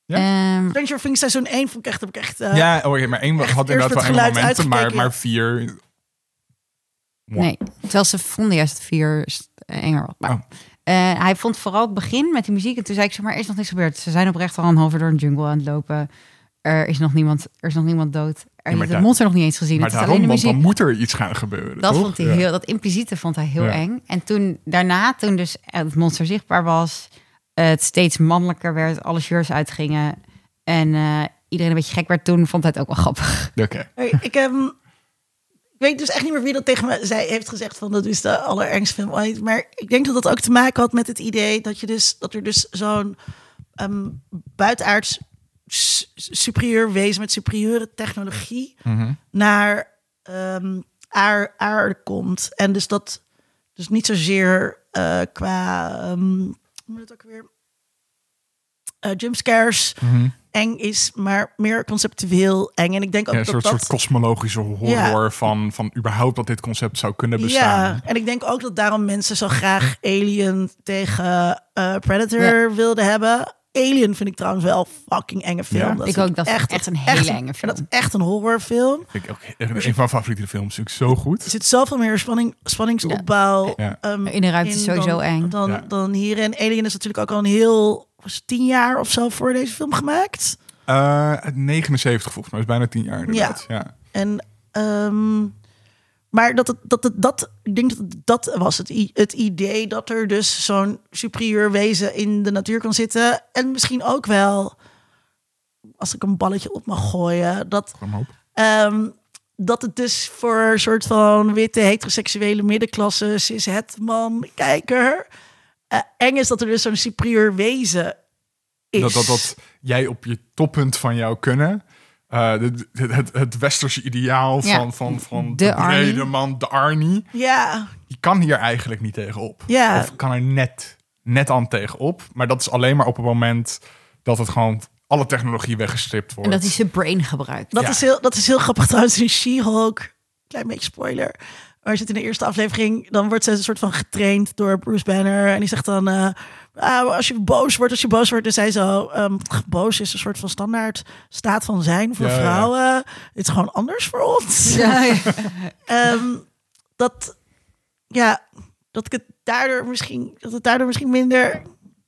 Ja? Ehm, Stranger Things seizoen 1 vond ik echt, heb ik echt... eh, ja, oh, maar één had inderdaad wel enge momenten, maar, uitgekeken. maar vier... nee, terwijl ze vonden juist vier enger. Maar, Oh. eh, hij vond vooral het begin met die muziek. En toen zei ik, zeg maar, er is nog niks gebeurd. Ze zijn oprecht al een uur door een jungle aan het lopen. Er is nog niemand, er is nog niemand dood. Er maar heeft het monster nog niet eens gezien. Maar het is alleen daarom, want dan moet er iets gaan gebeuren, Dat toch? vond hij Ja. heel, dat impliciete vond hij heel Ja. eng. En toen daarna, toen dus het monster zichtbaar was, eh, het steeds mannelijker werd, alle shirts uitgingen en eh, iedereen een beetje gek werd, toen vond hij het ook wel grappig. Oké. Hey, ik, ehm, ik weet dus echt niet meer wie dat tegen me zei, heeft gezegd van dat is de allerergste film ooit. Maar ik denk dat dat ook te maken had met het idee dat, je dus, dat er dus zo'n ehm buitenaards superieur wezen met superieure technologie Mhm. naar ehm aar- aarde komt. En dus dat dus niet zozeer eh, qua ehm hoe moet het ook weer eh jumpscares Mhm. eng is, maar meer conceptueel eng. En ik denk ook Ja, een dat soort, dat soort kosmologische horror van, van überhaupt dat dit concept zou kunnen bestaan. Ja, en ik denk ook dat daarom mensen zo graag Alien tegen eh, Predator wilden hebben. Alien vind ik trouwens wel een fucking enge film. Ja? Dat Ik ook, dat is echt een hele enge film. Dat is echt een horrorfilm. Ik ook een van mijn favoriete films. Ik zo goed. Er zit zoveel meer spanning, spanningsopbouw Ja. ehm, In de ruimte is sowieso dan, eng. Dan, Ja. dan hierin. Alien is natuurlijk ook al een heel... Was het tien jaar of zo voor deze film gemaakt? Eh, het 79 volgens mij, is bijna tien jaar inderdaad. Ja. En, ehm, maar dat het, dat het, dat, ik denk dat het, dat was het, het idee dat er dus zo'n superieur wezen in de natuur kan zitten. En misschien ook wel, als ik een balletje op mag gooien, dat, ehm, dat het dus voor een soort van witte heteroseksuele middenklasse cis-het man kijker eh, eng is dat er dus zo'n superieur wezen is. Dat, dat, dat jij op je toppunt van jouw kunnen... eh, de- de- het, het westerse ideaal Ja. van, van, van De de, brede Arnie. man, de Arnie... Ja, die kan hier eigenlijk niet tegenop. Ja. Of kan er net, net aan tegenop. Maar dat is alleen maar op het moment dat het gewoon alle technologie weggestript wordt. En dat hij zijn brain gebruikt. Dat, Ja. is heel, dat is heel grappig trouwens in She-Hulk. Klein beetje spoiler. Maar zit in de eerste aflevering, dan wordt ze een soort van getraind door Bruce Banner. En die zegt dan, eh, ah, als je boos wordt, als je boos wordt, dan zei zo, ehm, boos is een soort van standaard staat van zijn voor Ja, ja. vrouwen. Het is gewoon anders voor ons. Ja, ja. Ehm, dat, ja, dat ik het daardoor misschien, dat het daardoor misschien minder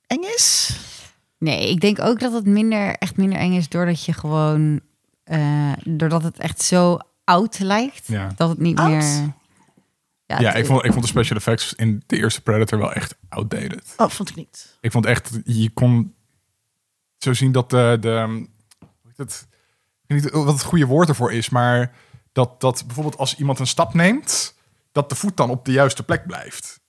eng is. Nee, ik denk ook dat het minder, echt minder eng is doordat je gewoon, eh, doordat het echt zo oud lijkt, Ja. dat het niet Oud? meer. Ja, ik vond, ik vond de special effects in de eerste Predator wel echt outdated. Oh, vond ik niet. Ik vond echt, je kon zo zien dat de, de hoe heet het, ik weet niet wat het goede woord ervoor is, maar dat, dat bijvoorbeeld als iemand een stap neemt, dat de voet dan op de juiste plek blijft.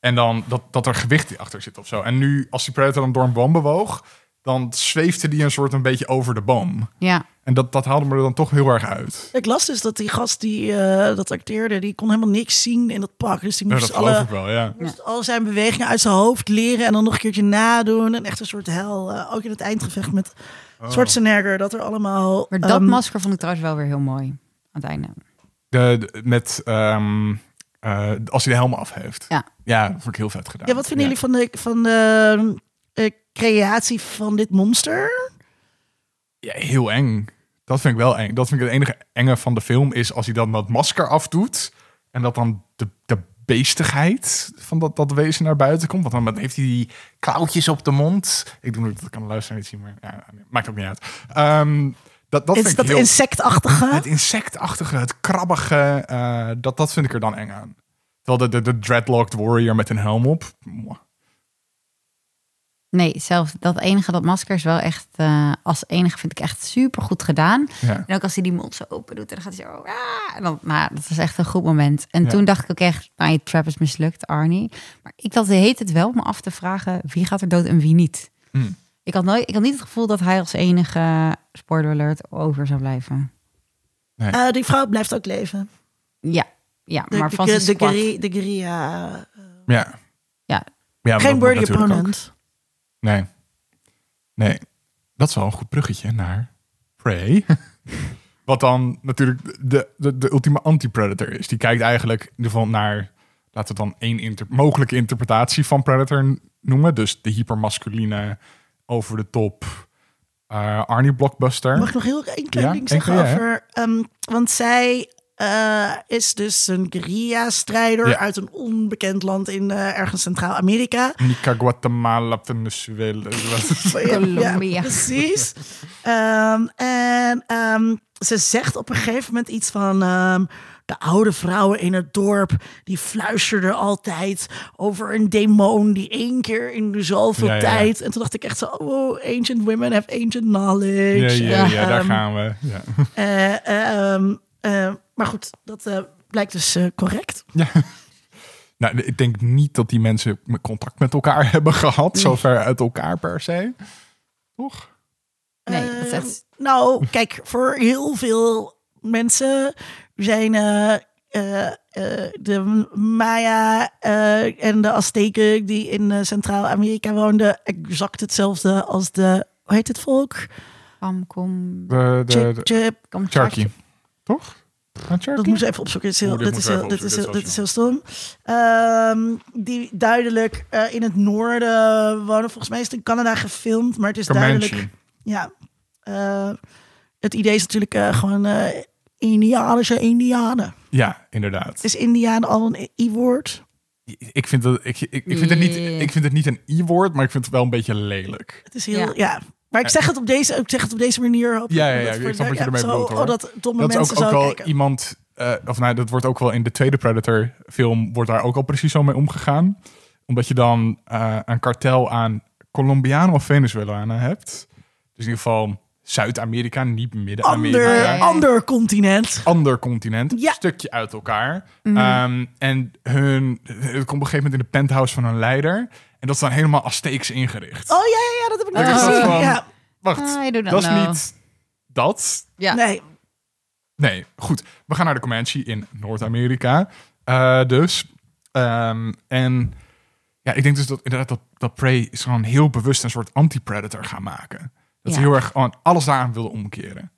En dan dat, dat er gewicht achter zit of zo. En nu, als die Predator dan door een boom bewoog, dan zweefde die een soort een beetje over de boom. Ja, En dat, dat haalde me er dan toch heel erg uit. Ik las dus dat die gast die eh, dat acteerde, die kon helemaal niks zien in dat pak. Dus die Ja, moest, alle, ik wel, ja. moest al zijn bewegingen uit zijn hoofd leren en dan nog een keertje nadoen. En echt een soort hel. eh, ook in het eindgevecht met Oh. Schwarzenegger, dat er allemaal... maar dat ehm, masker vond ik trouwens wel weer heel mooi aan het einde. De, de- met, ehm, Eh, als hij de helm af heeft. Ja. Ja, dat vond ik heel vet gedaan. Ja, wat vinden jullie van de, van de creatie van dit monster? Ja, heel eng. Dat vind ik wel eng. Dat vind ik het enige enge van de film is als hij dan dat masker afdoet en dat dan de, de beestigheid van dat, dat wezen naar buiten komt. Want dan heeft hij die klauwtjes op de mond. Ik doe dat kan de luisteraar niet zien, maar ja, maakt ook niet uit. Ehm, dat dat Is vind dat ik heel... insectachtige? Het insectachtige, het krabbige, eh, dat, dat vind ik er dan eng aan. Terwijl de, de, de dreadlocked warrior met een helm op. mwah. Nee, zelfs dat enige, dat masker is wel echt, eh, als enige vind ik echt super goed gedaan. Ja. En ook als hij die mond zo open doet en dan gaat hij zo, ah, en dan, nou, dat was echt een goed moment. En Ja. toen dacht ik ook echt, nou, je trap is mislukt, Arnie. Maar ik had de heet het wel om me af te vragen, wie gaat er dood en wie niet. Hmm. Ik had, nooit, ik had niet het gevoel dat hij als enige, spoiler alert, over zou blijven. Eh, die vrouw blijft ook leven. Ja, ja De, maar de, van de, de, guerri- de guerrilla. Ja. Ja. ja Geen dat ook- opponent. Nee. Nee. Dat is wel een goed bruggetje naar Prey. Wat dan natuurlijk de, de, de ultieme anti-Predator is. Die kijkt eigenlijk in ieder geval naar, laten we dan één inter mogelijke interpretatie van Predator noemen. Dus de hypermasculine, over de top eh, Arnie Blockbuster. Mag ik nog heel één klein Ja, ding zeggen ja, over... ehm, want zij eh, is dus een guerrilla-strijder Ja. uit een onbekend land in eh, ergens Centraal-Amerika. Nica, Guatemala, Venezuela. Ja, Colombia. precies. Ehm, en ehm, ze zegt op een gegeven moment iets van... ehm, de oude vrouwen in het dorp, die fluisterden altijd over een demon die één keer in de zoveel Ja, ja, ja. tijd. En toen dacht ik echt zo, oh, ancient women have ancient knowledge. ja, ja, ja, daar gaan we. Ja. eh, eh, ehm, eh, maar goed, dat eh, blijkt dus eh, correct. Nou, ik denk niet dat die mensen contact met elkaar hebben gehad. Zover uit elkaar per se. Toch? Nee, dat is echt... Nou, kijk, voor heel veel mensen zijn eh, eh, eh, de Maya eh, en de Azteken die in eh, Centraal-Amerika woonden exact hetzelfde als de, hoe heet het volk? Kam, kom, De, de, Chip, de, Cherokee. Toch? Dat je even opzoeken. Dit is heel, Oeh, dit dit is heel, even dit is heel, opzoeken. dit is Dit heel stom. Ehm, die duidelijk eh, in het noorden wonen. Volgens mij is het in Canada gefilmd, maar het is duidelijk. Ja. Eh, het idee is natuurlijk eh, gewoon eh Indianische Indianen. Ja, inderdaad. Is Indiaan al een I-woord? Ik vind, dat, ik, ik, ik, vind het niet, ik vind het niet een i-woord, maar ik vind het wel een beetje lelijk. Het is heel, ja. Ja. Maar ik zeg het op deze, ik zeg het op deze manier. Hoop Ja, ja, ja, voor ik snap de- wat je ermee zo, bedoelt, hoor. Oh, dat domme Dat is ook, ook wel kijken. iemand, eh, of nou, dat wordt ook wel in de tweede Predator film, wordt daar ook al precies zo mee omgegaan. Omdat je dan eh, een kartel aan Colombianen of Venezuelanen hebt. Dus in ieder geval Zuid-Amerika, niet Midden-Amerika. Ander, ander continent. ander continent, Ja. stukje uit elkaar. Ehm, en hun, het komt op een gegeven moment in de penthouse van hun leider. En dat is dan helemaal Azteeks ingericht. Oh ja, ja, ja, dat heb ik net gezien. Van- Ja. Wacht, not dat is know. niet dat. Ja. Nee, Nee, goed. We gaan naar de Comanche in Noord-Amerika. Eh, dus. Ehm, en ja, ik denk dus dat inderdaad dat, dat Prey is gewoon heel bewust een soort anti-predator gaan maken. Dat ze heel erg alles daaraan wilden omkeren.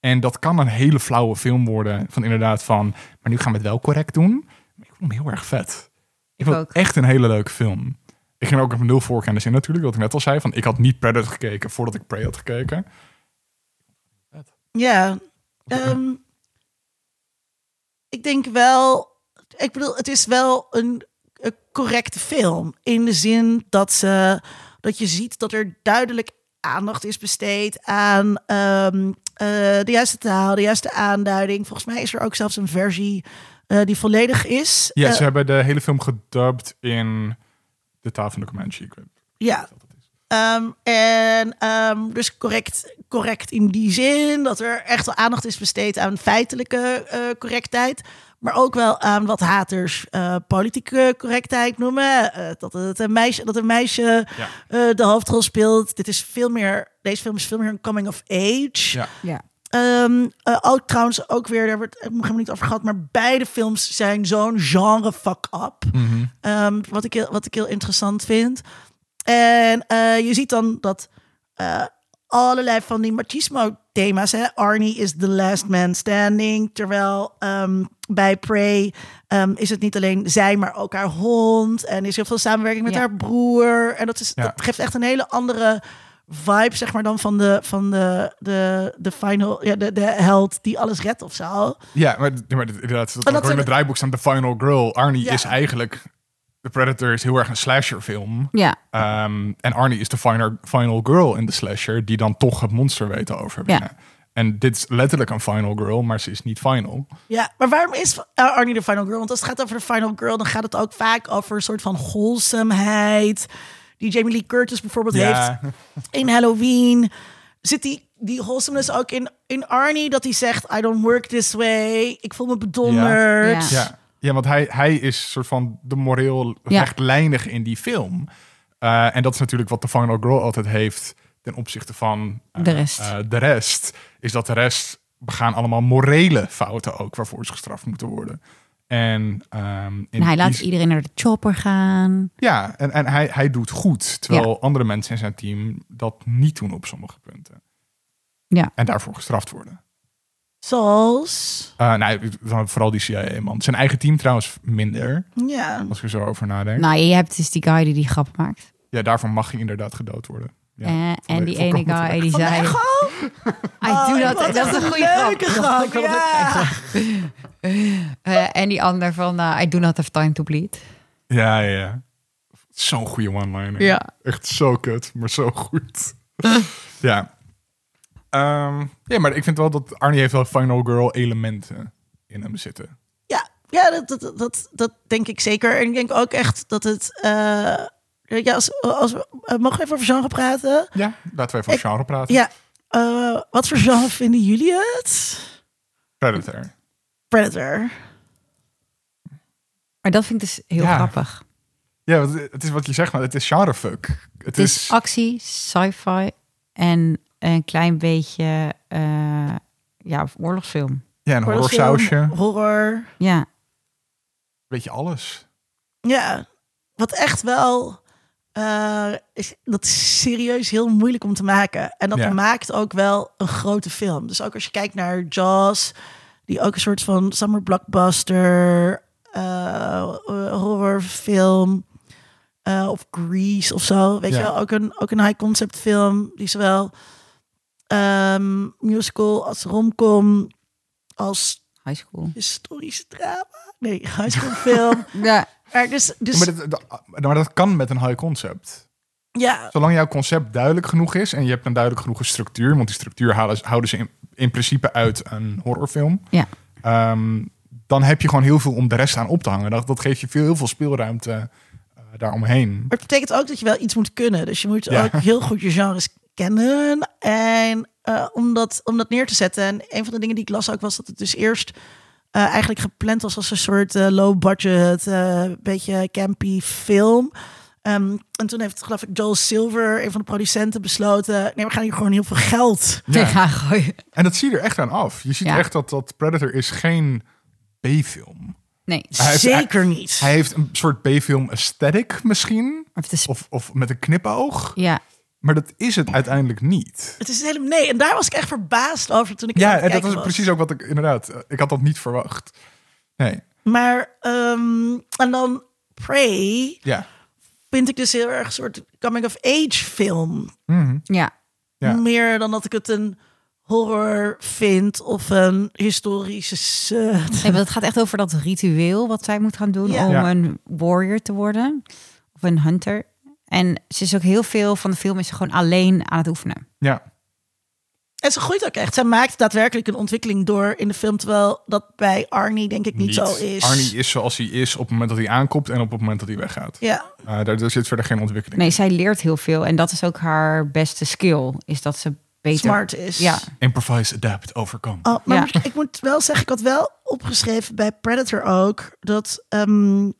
En dat kan een hele flauwe film worden van inderdaad van, maar nu gaan we het wel correct doen. Maar ik vond hem heel erg vet. Ik, vond ook. echt een hele leuke film. Ik ging ook op nul voorkennis in natuurlijk, wat ik net al zei. Van, ik had niet Predator gekeken voordat ik Prey had gekeken. ja. Ehm, ik denk wel, ik bedoel, het is wel een, een correcte film. In de zin dat, ze, dat je ziet dat er duidelijk aandacht is besteed aan ehm, eh, de juiste taal, de juiste aanduiding. Volgens mij is er ook zelfs een versie eh, die volledig is. Ja, Eh, ze hebben de hele film gedubt in de taal van de Comanche. Ik weet Ja. Ehm, en ehm, dus correct, correct in die zin dat er echt wel aandacht is besteed aan feitelijke eh, correctheid. Maar ook wel aan wat haters eh, politieke correctheid noemen. Eh, dat, het een meisje, dat een meisje Ja. eh, de hoofdrol speelt. Dit is veel meer, deze film is veel meer een coming of age. Ja. Ja. Ehm, eh, ook trouwens ook weer, daar wordt het helemaal niet over gehad. Maar beide films zijn zo'n genre fuck-up. Mhm. Ehm, wat, ik heel, wat ik heel interessant vind. En eh, je ziet dan dat eh, allerlei van die machismo-thema's. Hè? Arnie is the last man standing. Terwijl ehm, bij Prey ehm, is het niet alleen zij, maar ook haar hond. En is heel veel samenwerking met Ja. haar broer. En dat, is, Ja. dat geeft echt een hele andere vibe, zeg maar, dan van de, van de, de, de final, ja, de, de held die alles redt of zo. Ja, maar, maar inderdaad, dat, dat dat het draaiboek staan The Final Girl. Arnie Ja. is eigenlijk... The Predator is heel erg een slasherfilm. Ja, Ehm, en Arnie is de final, final girl in de slasher... die dan toch het monster weet te overwinnen. En dit is letterlijk een final girl, maar ze is niet final. Ja, maar waarom is uh, Arnie de final girl? Want als het gaat over de final girl, dan gaat het ook vaak over een soort van wholesomeheid. Die Jamie Lee Curtis bijvoorbeeld heeft in Halloween. Zit die, die wholesomeness ook in, in Arnie? Dat hij zegt, I don't work this way. Ik voel me bedonderd. Ja. Ja, ja want hij, hij is soort van de moreel Ja. rechtlijnig in die film. Eh, en dat is natuurlijk wat de Final Girl altijd heeft ten opzichte van eh, De rest. eh, de rest. Is dat de rest begaan allemaal morele fouten ook waarvoor ze gestraft moeten worden. En, ehm, en hij laat iedereen naar de chopper gaan. Ja, en, en hij, hij doet goed. Terwijl andere mensen in zijn team dat niet doen op sommige punten. Ja. En daarvoor gestraft worden. Zoals... Eh nee, dan vooral die CIA-man. Zijn eigen team trouwens minder, Ja. als je zo over nadenkt. Nou, je hebt dus die guy die die grap maakt. Ja, daarvoor mag hij inderdaad gedood worden. Ja, Eh, en volledig- die ene guy die Van zei... Echo? I Oh, do ik not... Dat is een goede grap. leuke grap, ja. Eh, en die ander van I do not have time to bleed. Ja, ja, ja. Zo'n goede one-liner. Ja. Echt zo kut, maar zo goed. ja. Ehm, ja, maar ik vind wel dat Arnie heeft wel Final Girl elementen in hem zitten. Ja, ja dat, dat, dat, dat denk ik zeker. En ik denk ook echt dat het... eh, ja, als, als we, eh, mogen we even over genre praten? Ja, laten we even over Ik- genre praten. Ja. eh, wat voor genre vinden jullie het? Predator. Predator. Maar dat vind ik dus heel Ja. grappig. Ja, want het is wat je zegt, maar het is genrefuck. Het Het is is... actie, sci-fi en een klein beetje eh, ja, oorlogsfilm. Ja, een horrorsausje. Horror. Ja, Weet je alles. Ja, wat echt wel... eh, is, dat is serieus heel moeilijk om te maken. En dat Ja. maakt ook wel een grote film. Dus ook als je kijkt naar Jaws... die ook een soort van summer blockbuster... eh, eh, horrorfilm... eh, of Grease of zo. Weet Ja. je wel, ook een, ook een high concept film... die zowel ehm, musical als romcom... als high school. historische drama... Nee, high school film. Ja, Maar dus, dus Maar dat, dat- maar dat kan met een high concept. ja, Zolang jouw concept duidelijk genoeg is en je hebt een duidelijk genoeg structuur, want die structuur halen, houden ze in, in principe uit een horrorfilm, ja. ehm, dan heb je gewoon heel veel om de rest aan op te hangen. Dat, dat geeft je veel, heel veel speelruimte eh, daaromheen. Maar het betekent ook dat je wel iets moet kunnen. Dus je moet Ja. ook heel goed je genres kennen. En eh, om, dat, om dat neer te zetten. En een van de dingen die ik las ook was dat het dus eerst eh, eigenlijk gepland was als een soort eh, low budget, eh beetje campy film. Ehm, en toen heeft, geloof ik, Joel Silver, een van de producenten, besloten... nee, we gaan hier gewoon heel veel geld Ja. tegenaan gooien. En dat zie je er echt aan af. Je ziet Ja. echt dat, dat Predator is geen B-film. Nee, Hij heeft- Zeker niet. Hij heeft een soort B-film aesthetic misschien, is... of, of met een knipoog, Ja, maar dat is het uiteindelijk niet. Het is helemaal... Nee, en daar was ik echt verbaasd over toen ik Ja, en dat was precies ook wat ik inderdaad. eh, Ik had dat niet verwacht. Nee, Maar, ehm, en dan Prey... ja. vind ik dus heel erg een soort coming-of-age film. Mhm. ja. Ja. Meer dan dat ik het een horror vind of een historische... Nee, want het gaat echt over dat ritueel wat zij moet gaan doen Ja. om Ja. een warrior te worden. Of een hunter. En ze is ook heel veel van de film is ze gewoon alleen aan het oefenen. Ja, En ze groeit ook echt. Zij maakt daadwerkelijk een ontwikkeling door in de film, terwijl dat bij Arnie denk ik niet, zo is. Arnie is zoals hij is op het moment dat hij aankomt en op het moment dat hij weggaat. Ja, Uh, daar, daar zit verder geen ontwikkeling. Nee, zij leert heel veel. En dat is ook haar beste skill. Is dat ze beter... smart is. Ja, Improvise, adapt, overcome. Oh, maar Ja. ik moet wel zeggen, ik had wel opgeschreven bij Predator ook dat ehm,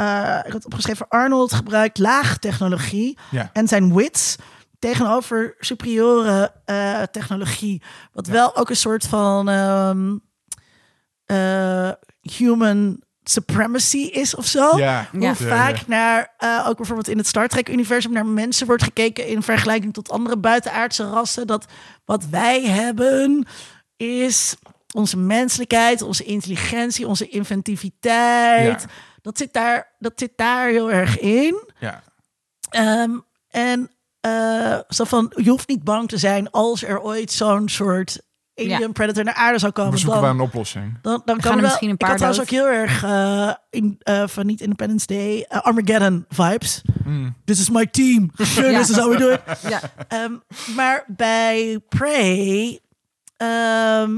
eh, ik had opgeschreven Arnold gebruikt laag technologie Ja. en zijn wits tegenover superiore eh, technologie, wat wel ook een soort van ehm, eh, human supremacy is of zo. Ja. Hoe Ja. vaak ja. naar, eh, ook bijvoorbeeld in het Star Trek-universum, naar mensen wordt gekeken in vergelijking tot andere buitenaardse rassen. Dat wat wij hebben is onze menselijkheid, onze intelligentie, onze inventiviteit. Ja. Dat, zit daar, dat zit daar heel erg in. Ja. Ehm, en eh, zo van, je hoeft niet bang te zijn als er ooit zo'n soort alien Ja. predator naar aarde zou komen. We zoeken dan, wel een oplossing. dan, dan kan wel, misschien een ik paar had trouwens ook heel erg eh, in, eh, van niet Independence Day, Armageddon vibes. Mm. This is my team. Sure, Ja. This is how we do it. Ja. Ehm, maar bij Prey... ehm,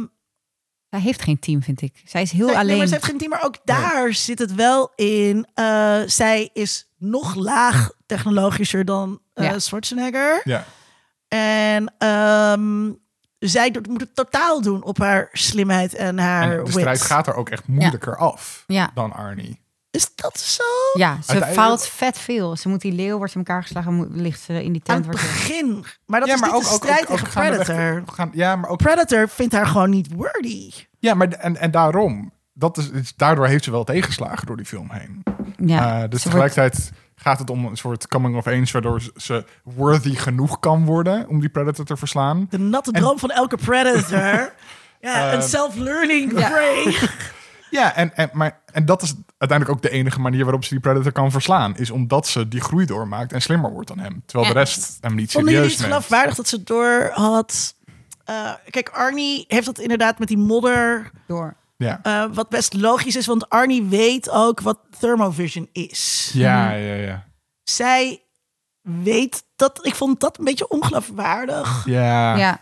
Zij heeft geen team, vind ik. Zij is heel nee, nee, alleen. maar ze heeft geen team, maar ook daar zit het wel in. eh, zij is nog laag technologischer dan eh, Ja. Schwarzenegger. Ja. En ehm, zij doet- moet het totaal doen op haar slimheid en haar En de wit. strijd gaat er ook echt moeilijker af Ja. dan Arnie. Is dat zo? Ja, ze Uiteindelijk- faalt vet veel. Ze moet die leeuw, wordt ze in elkaar geslagen, moet, ligt ze in die Aan tent. het Wordt ze- begin. Maar dat ja, is maar niet ook, de strijd ook, ook tegen Predator. Gaan, ja, maar ook Predator vindt haar gewoon niet worthy. Ja, maar en, en daarom. Dat is, daardoor heeft ze wel tegenslagen door die film heen. ja, Eh, dus wordt- tegelijkertijd gaat het om een soort coming of age... waardoor ze- worthy genoeg kan worden om die Predator te verslaan. De natte droom van elke Predator. ja, Eh, een self-learning Ja. prey. Ja, en, en, maar, en dat is uiteindelijk ook de enige manier waarop ze die Predator kan verslaan. Is omdat ze die groei doormaakt en slimmer wordt dan hem. Terwijl Ja. de rest hem niet Vonden serieus het neemt. geloofwaardig dat ze door had... eh, kijk, Arnie heeft dat inderdaad met die modder... door. Ja. eh, wat best logisch is, want Arnie weet ook wat thermovision is. Ja, ja, ja. Zij weet dat... Ik vond dat een beetje ongeloofwaardig. Ja, Ja,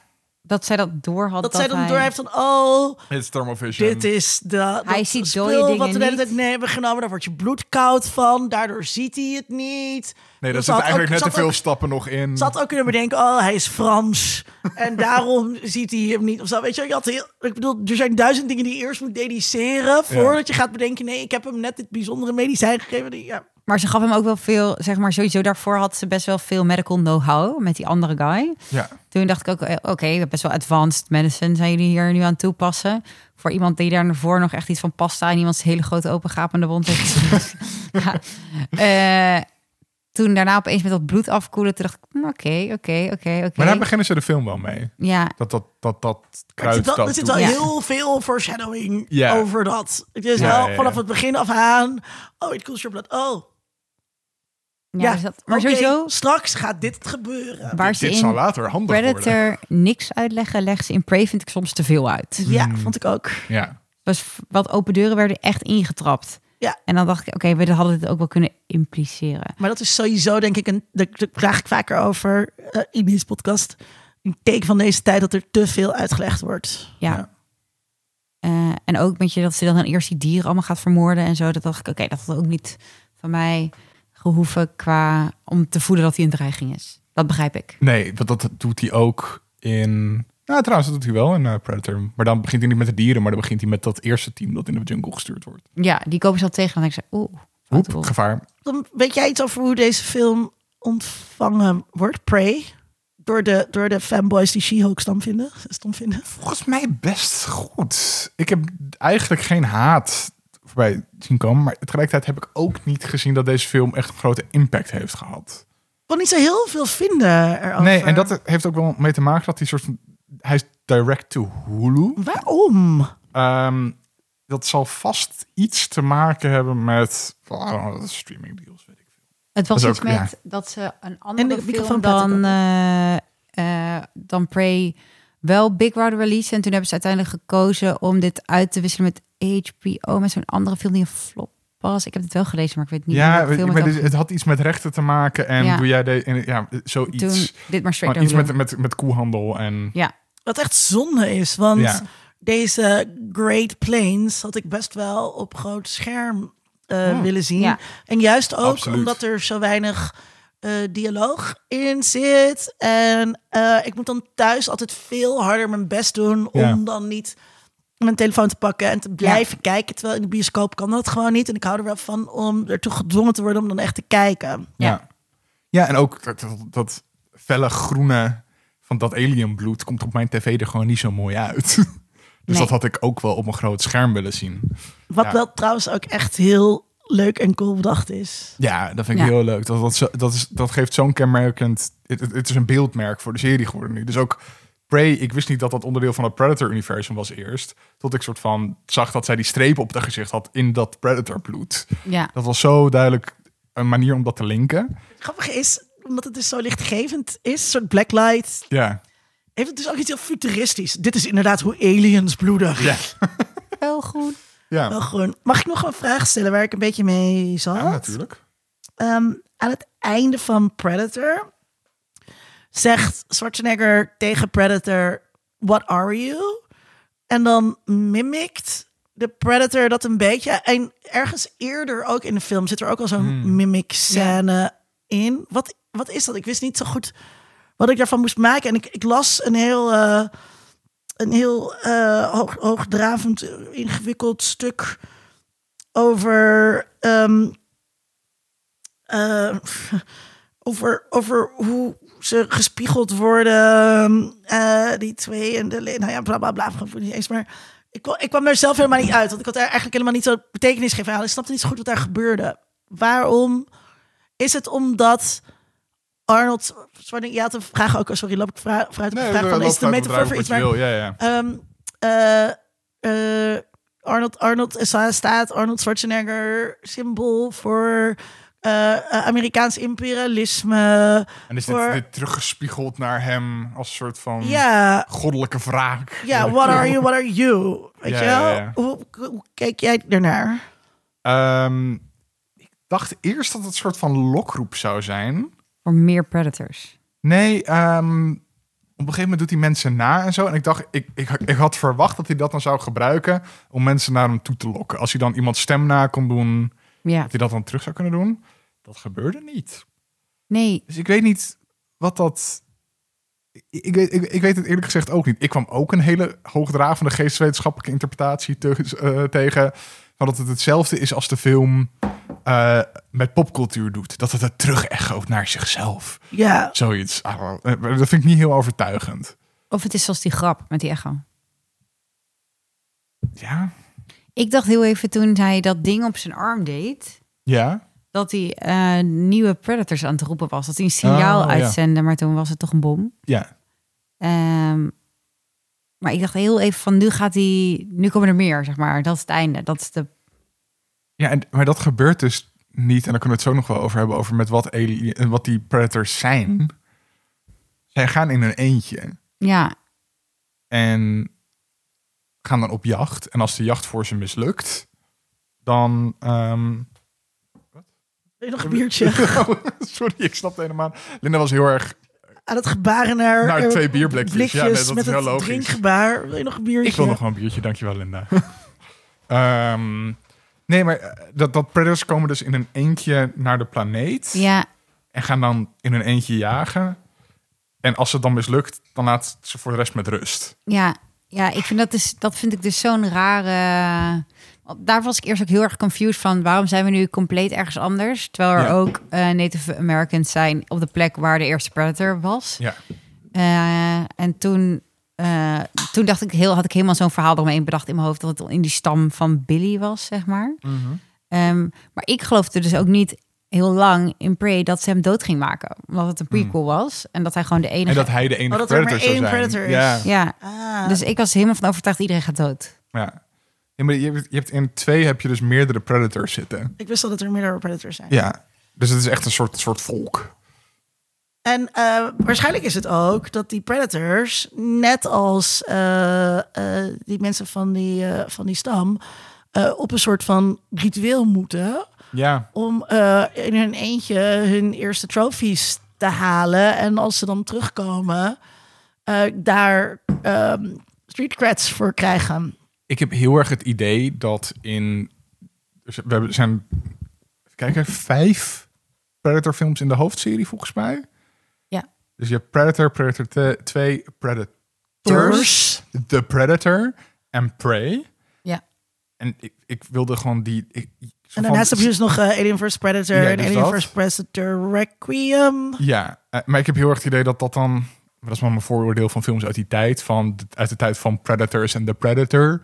dat zij dat door had. Dat, zij dan hij- door heeft van... Oh, thermovision. dit is de, Hij dat ziet dode dingen wat we nee, hebben genomen. Daar wordt je bloed koud van. Daardoor ziet hij het niet. Nee, daar zitten eigenlijk ook- net te veel ook- stappen nog in. Ze had ook kunnen bedenken, oh, hij is Frans. en daarom ziet hij hem niet. Of zo. Weet je, je had heel, ik bedoel, er zijn duizend dingen die je eerst moet dediceren... voordat je gaat bedenken, nee, ik heb hem net dit bijzondere medicijn gegeven. Die, ja. Maar ze gaf hem ook wel veel, zeg maar, sowieso daarvoor had ze best wel veel medical know-how met die andere guy. Ja. Toen dacht ik ook, eh, oké, we hebben best wel advanced medicine zijn jullie hier nu aan toepassen. Voor iemand die daarvoor nog echt iets van pasta en iemands hele grote opengapende wond heeft. ja. Eh, toen daarna opeens met dat bloed afkoelen, toen dacht ik, hm, oké, oké, oké, Maar oké. daar beginnen ze de film wel mee. Ja, Dat dat, dat, dat Er kruid zit wel, dat er zit Ja. heel veel foreshadowing Ja. over dat. Het is Ja, wel ja, ja. vanaf het begin af aan... Oh, it cools your blood. Oh, ja, ja. dus dat, maar oké, sowieso, straks gaat dit gebeuren. waar ze Dit zal later handig worden. Predator niks uitleggen, leggen ze in Prey vind ik soms te veel uit. Ja, Hmm. vond ik ook. Ja. was wat open deuren werden echt ingetrapt. Ja. En dan dacht ik, oké, we hadden het ook wel kunnen impliceren. Maar dat is sowieso, denk ik, een, daar vraag ik vaker over eh, in deze podcast. Een teken van deze tijd dat er te veel uitgelegd wordt. Ja. Ja. Eh, en ook met je dat ze dan eerst die dieren allemaal gaat vermoorden en zo. Dat dacht ik, oké, dat had ook niet van mij gehoeven qua om te voelen dat hij een dreiging is. Dat begrijp ik. Nee, want dat doet hij ook in... Nou, trouwens, dat doet hij wel in eh, Predator. Maar dan begint hij niet met de dieren, maar dan begint hij met dat eerste team dat in de jungle gestuurd wordt. Ja, die kopen ze al tegen. En ik, oeh, Oep, gevaar. Dan weet jij iets over hoe deze film ontvangen wordt, Prey? Door de, door de fanboys die She-Hulk stom vinden, stom vinden. Volgens mij best goed. Ik heb eigenlijk geen haat voorbij zien komen. Maar tegelijkertijd heb ik ook niet gezien dat deze film echt een grote impact heeft gehad. Ik kon niet zo heel veel vinden erover. Nee, en dat heeft ook wel mee te maken dat hij soort van... Hij is direct to Hulu. Waarom? Ehm, dat zal vast iets te maken hebben met oh, streaming deals, weet ik veel. Het was Dat iets ook- met dat ze een andere de film dan, eh, eh, dan Prey wel Big Brother release. En toen hebben ze uiteindelijk gekozen om dit uit te wisselen met HBO. Met zo'n andere film die een flop was. Ik heb het wel gelezen, maar ik weet niet ja, het had iets met rechten te maken en Ja. doe jij de, en, ja, zoiets. Toen dit maar straight Maar iets met, met, met koehandel en Ja, Wat echt zonde is, want Ja. deze Great Plains had ik best wel op groot scherm eh, Oh. willen zien. Ja. En juist ook Absoluut. omdat er zo weinig eh, dialoog in zit. En eh, ik moet dan thuis altijd veel harder mijn best doen Ja. om dan niet mijn telefoon te pakken en te blijven kijken. Terwijl in de bioscoop kan dat gewoon niet. En ik hou er wel van om ertoe gedwongen te worden om dan echt te kijken. ja. Ja. ja. en ook dat, dat, dat felle groene van dat alienbloed komt op mijn tv er gewoon niet zo mooi uit. Dus Nee. dat had ik ook wel op een groot scherm willen zien. Wat Ja. wel trouwens ook echt heel leuk en cool bedacht is. Ja, dat vind ik Ja. heel leuk. Dat, dat, dat, is, dat geeft zo'n kenmerkend... Het, het, het is een beeldmerk voor de serie geworden nu. Dus ook Prey, ik wist niet dat dat onderdeel van het Predator-universum was eerst. Tot ik soort van zag dat zij die strepen op haar gezicht had in dat Predator-bloed. Ja. Dat was zo duidelijk een manier om dat te linken. Het grappige is, omdat het dus zo lichtgevend is, een soort blacklight, Ja. heeft het dus ook iets heel futuristisch. Dit is inderdaad hoe aliens bloeden. Ja. Wel goed. Ja, Wel gewoon. Mag ik nog een vraag stellen waar ik een beetje mee zat? ja natuurlijk. Ehm, aan het einde van Predator zegt Schwarzenegger tegen Predator: What are you? En dan mimikt de Predator dat een beetje. En ergens eerder ook in de film zit er ook al zo'n Hmm. mimic scène in. Wat, wat is dat? Ik wist niet zo goed wat ik daarvan moest maken. En ik, ik las een heel. eh, een heel eh, hoog, hoogdravend, eh, ingewikkeld stuk over ehm, eh, over, over hoe ze gespiegeld worden, eh, die twee en de, nou ja, bla bla bla, ik niet eens maar. Ik kwam, ik kwam er zelf helemaal niet uit, want ik had er eigenlijk helemaal niet zo betekenis gegeven aan. Ik snapte niet zo goed wat daar gebeurde. Waarom is het omdat Arnold, sorry, je had een vraag ook, oh, sorry, loop ik vooruit op de vraag van, is het een metafoor voor iets, maar Wil. Ja, ja. Ehm, eh, eh, Arnold, Arnold staat Arnold Schwarzenegger symbool voor eh, eh, Amerikaans imperialisme. En is dit, voor- dit teruggespiegeld naar hem als een soort van goddelijke wraak? ja, what are you, what are you? Weet Ja, je wel? ja, ja. Hoe, hoe kijk jij ernaar? Ehm, ik dacht eerst dat het een soort van lokroep zou zijn. Voor meer predators. Nee, ehm, op een gegeven moment doet hij mensen na en zo. En ik dacht, ik, ik, ik had verwacht dat hij dat dan zou gebruiken om mensen naar hem toe te lokken. Als hij dan iemand stem na kon doen, Ja. dat hij dat dan terug zou kunnen doen. Dat gebeurde niet. Nee. Dus ik weet niet wat dat. Ik, weet- ik, ik weet het eerlijk gezegd ook niet. Ik kwam ook een hele hoogdravende geesteswetenschappelijke interpretatie te- eh, tegen. Van dat het hetzelfde is als de film eh, met popcultuur doet. Dat het het terug-echoot naar zichzelf. Ja, Zoiets. Ah, eh, dat vind ik niet heel overtuigend. Of het is zoals die grap met die echo. Ja. Ik dacht heel even toen hij dat ding op zijn arm deed... Ja. dat hij eh, nieuwe predators aan het roepen was. Dat hij een signaal Oh, ja. uitzende, maar toen was het toch een bom. Ja. Ehm, maar ik dacht heel even van, nu gaat hij... Nu komen er meer, zeg maar. Dat is het einde. Dat is de... Ja, en, maar dat gebeurt dus niet. En daar kunnen we het zo nog wel over hebben. Over met wat, alien, wat die predators zijn. Zij gaan in een eentje. Ja, En gaan dan op jacht. En als de jacht voor ze mislukt, dan. ehm, wil je nog een biertje? Sorry, ik snap het helemaal. Linda was heel erg. Aan het gebaren naar, Naar eh, twee bierblikjes. blikjes Ja, nee, dat met is heel het logisch. drinkgebaar. Wil je nog een biertje? Ik wil nog wel een biertje, dankjewel, Linda. Ehm, nee, maar eh, dat, dat predators komen dus in een eentje naar de planeet. ja, En gaan dan in een eentje jagen. En als het dan mislukt, dan laat ze voor de rest met rust. ja. Ja, ik vind dat, dus, dat vind ik dus zo'n rare... Daar was ik eerst ook heel erg confused van. Waarom zijn we nu compleet ergens anders? Terwijl er Ja. ook eh, Native Americans zijn op de plek waar de eerste Predator was. Ja. Eh, en toen, eh, toen dacht ik heel, had ik helemaal zo'n verhaal eromheen bedacht in mijn hoofd dat het in die stam van Billy was, zeg maar. Ehm, maar ik geloofde dus ook niet heel lang in Prey dat ze hem dood ging maken, omdat het een prequel was en dat hij gewoon de enige. En dat hij de enige Oh, dat er maar predator zou één zijn. predator is. Ja. Ja, Ah, dus ik was helemaal van overtuigd iedereen gaat dood. Ja. Ja, maar je hebt, je hebt in twee heb je dus meerdere predators zitten. ik wist al dat er meerdere predators zijn. Ja. Dus het is echt een soort, soort volk. En eh, waarschijnlijk is het ook dat die predators, net als eh, eh, die mensen van die, eh, van die stam, eh, op een soort van ritueel moeten Ja. om eh, in hun eentje hun eerste trophies te halen. En als ze dan terugkomen, eh, daar ehm, street creds voor krijgen. Ik heb heel erg het idee dat in... dus We zijn, even kijken, vijf Predator films in de hoofdserie volgens mij. Ja. Dus je hebt Predator, Predator 2, Predators. The Predator en Prey. Ja. En ik, ik wilde gewoon die... Ik, En heb je dus nog eh, Alien vs. Predator Ja, en dus Alien vs. Predator Requiem. Ja, eh, maar ik heb heel erg het idee dat dat dan dat is maar mijn vooroordeel van films uit die tijd, van, uit de tijd van Predators en The Predator,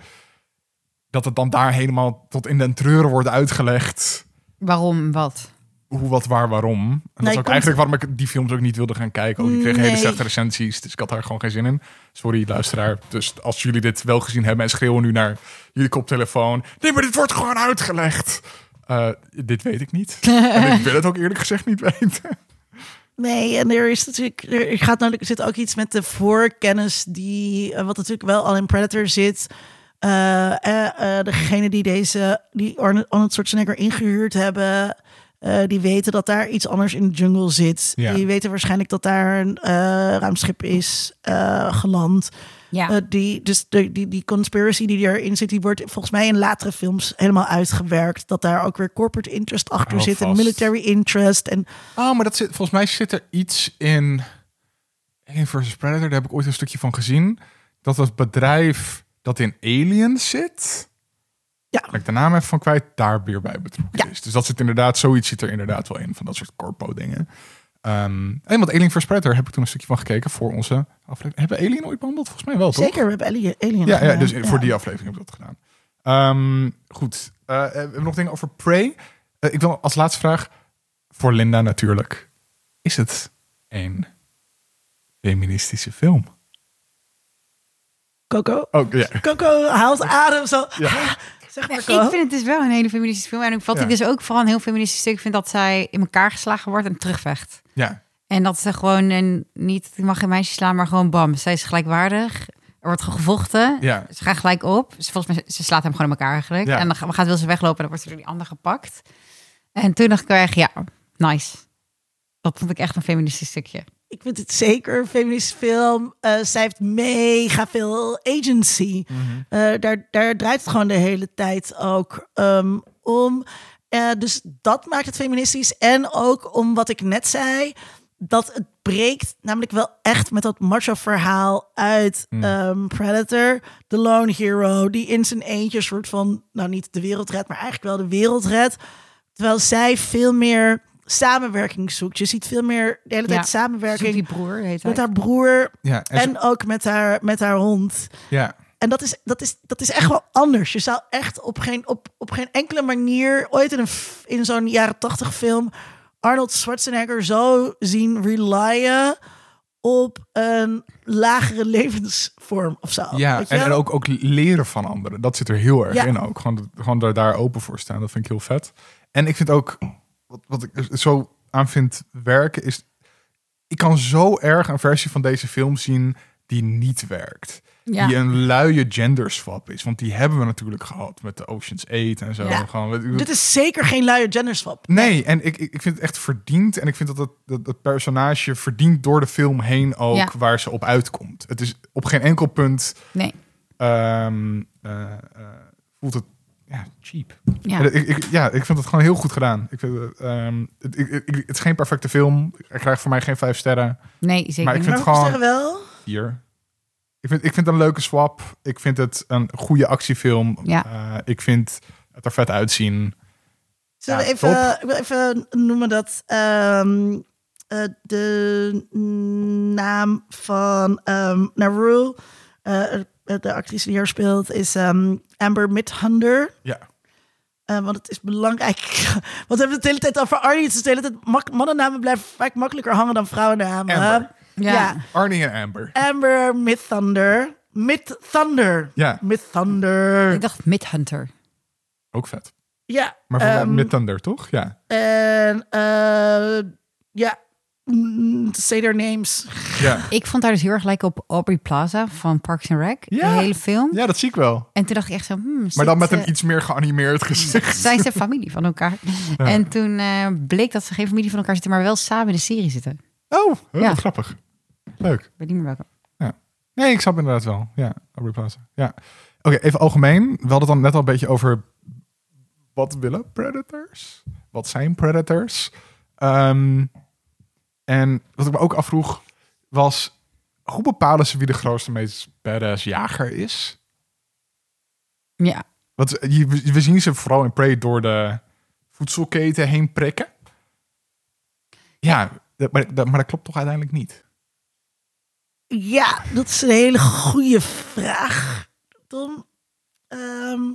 dat het dan daar helemaal tot in den treuren wordt uitgelegd Waarom, wat? Hoe, wat, waar, waarom. En dat Nee, is ook komt- eigenlijk waarom ik die films ook niet wilde gaan kijken. Ook, ik kreeg hele slechte recensies, dus ik had daar gewoon geen zin in. Sorry, luisteraar. Dus als jullie dit wel gezien hebben en schreeuwen nu naar jullie koptelefoon. Nee, maar dit wordt gewoon uitgelegd. Eh, dit weet ik niet. en ik wil het ook eerlijk gezegd niet weten. Nee, en er is natuurlijk, er gaat natuurlijk, er zit ook iets met de voorkennis die, eh, wat natuurlijk wel al in Predator zit. Eh, eh, degene die deze, die Arnold Schwarzenegger ingehuurd hebben, eh, die weten dat daar iets anders in de jungle zit. Ja. Die weten waarschijnlijk dat daar een eh, ruimschip is eh, geland. Ja. Eh, die, dus de, die, die conspiracy die erin zit, die wordt volgens mij in latere films helemaal uitgewerkt. Dat daar ook weer corporate interest achter Hou zit en military interest. En Oh, maar dat zit, volgens mij zit er iets in Alien vs. Predator. Daar heb ik ooit een stukje van gezien. Dat het bedrijf dat in Aliens zit... Ja. Ik de naam even van kwijt, daar weer bij betrokken Ja. is. Dus dat zit inderdaad, zoiets zit er inderdaad wel in. Van dat soort corpo dingen. Ehm en wat Alien vs. Predator heb ik toen een stukje van gekeken voor onze aflevering. Hebben we Alien ooit behandeld? Volgens mij wel, toch? zeker, we hebben Alien. Alien Ja, ja dus Ja. voor die aflevering heb ik dat gedaan. Ehm, goed. Eh, we hebben nog dingen over Prey. Eh, ik wil als laatste vraag voor Linda natuurlijk. Is het een feministische film? Coco. Oh, ja. Coco haalt adem zo. Ja. Zeg maar, Ik vind het dus wel een hele feministische film. En wat Ja. ik dus ook vooral een heel feministisch stuk vind... dat zij in elkaar geslagen wordt en terugvecht. ja. En dat ze gewoon een, niet... Je mag geen meisje slaan, maar gewoon bam. Zij is gelijkwaardig. Er wordt gevochten. Ja. Ze gaan gelijk op. Ze, volgens mij, ze slaat hem gewoon in elkaar eigenlijk. Ja. En dan gaat, wil ze weglopen en dan wordt ze door die ander gepakt. En toen dacht ik echt, ja, nice. Dat vond ik echt een feministisch stukje. Ik vind het zeker een feministische film. Eh, zij heeft mega veel agency. Eh, daar, daar draait het gewoon de hele tijd ook ehm, om. Eh, dus dat maakt het feministisch. En ook om wat ik net zei. Dat het breekt namelijk wel echt met dat macho verhaal uit ehm, Predator. De lone hero die in zijn eentje soort van... Nou, niet de wereld redt, maar eigenlijk wel de wereld redt. Terwijl zij veel meer samenwerking zoekt. Je ziet veel meer de hele tijd Ja. samenwerking die broer heet hij. met haar broer Ja, en, en ook met haar, met haar hond. ja. En dat is, dat, is, dat is echt wel anders. Je zou echt op geen, op, op geen enkele manier ooit in, een, in zo'n jaren tachtig film Arnold Schwarzenegger zo zien relyen op een lagere levensvorm of zo. ja Weet je en, ook, ook leren van anderen. Dat zit er heel erg Ja. in ook. Gewoon, gewoon daar, daar open voor staan. Dat vind ik heel vet. En ik vind ook, wat, wat ik er zo aan vind werken, is... Ik kan zo erg een versie van deze film zien die niet werkt. Ja. Die een luie genderswap is. Want die hebben we natuurlijk gehad met de Ocean's 8 en zo. Ja. Gewoon, Dit is zeker geen luie genderswap. Nee, en ik, ik vind het echt verdiend. En ik vind dat het, dat, dat personage verdient door de film heen ook Ja. waar ze op uitkomt. Het is op geen enkel punt Nee. ehm, eh, eh, voelt het ja, cheap. Ja. Ik, ik, ja, ik vind het gewoon heel goed gedaan. Ik vind het, ehm, het, ik, ik- het is geen perfecte film. Hij krijgt voor mij geen vijf sterren. Nee, zeker Maar ik vind- Maar het gewoon- wel... Hier. Ik vind, ik vind het een leuke swap. Ik vind het een goede actiefilm. Ja. Eh, ik vind het er vet uitzien. Zullen Ja, we even, top. ik wil even noemen dat ehm, eh, de naam van ehm Naru, eh, de actrice die haar speelt, is ehm, Amber Midhunder. Ja. Eh, want het is belangrijk. Want we hebben het de hele tijd over Arnie. Het is de hele tijd mak- mannennamen blijven vaak makkelijker hangen dan vrouwennamen. Amber. Ja. ja. Arnie en Amber. Amber Midthunder. Midthunder. Ja, Midthunder. Ik dacht Midhunter. ook vet. Ja. Maar voor ehm, met Thunder, toch? Ja. En eh, ja, say their names. Ja. Ik vond haar dus heel erg lijken op Aubrey Plaza van Parks and Rec. Ja. De hele film. ja, dat zie ik wel. En toen dacht ik echt zo... Hmm, Maar dan met een eh, iets meer geanimeerd gezicht. Zijn ze familie van elkaar? Ja. En toen eh, bleek dat ze geen familie van elkaar zitten, maar wel samen in de serie zitten. Oh, heel Ja. grappig. Leuk. Ik weet niet meer welke. Nee, ik snap inderdaad wel. Ja, Aubrey Plaza. Ja. Oké, even algemeen. We hadden het dan net al een beetje over wat willen predators? Wat zijn predators? Ehm, en wat ik me ook afvroeg was, hoe bepalen ze wie de grootste, meest badass jager is? Ja, Want je- we zien ze vooral in Prey door de voedselketen heen prikken. Ja, dat- maar, dat, maar dat klopt toch uiteindelijk niet? Ja, dat is een hele goede vraag, Tom. Ehm,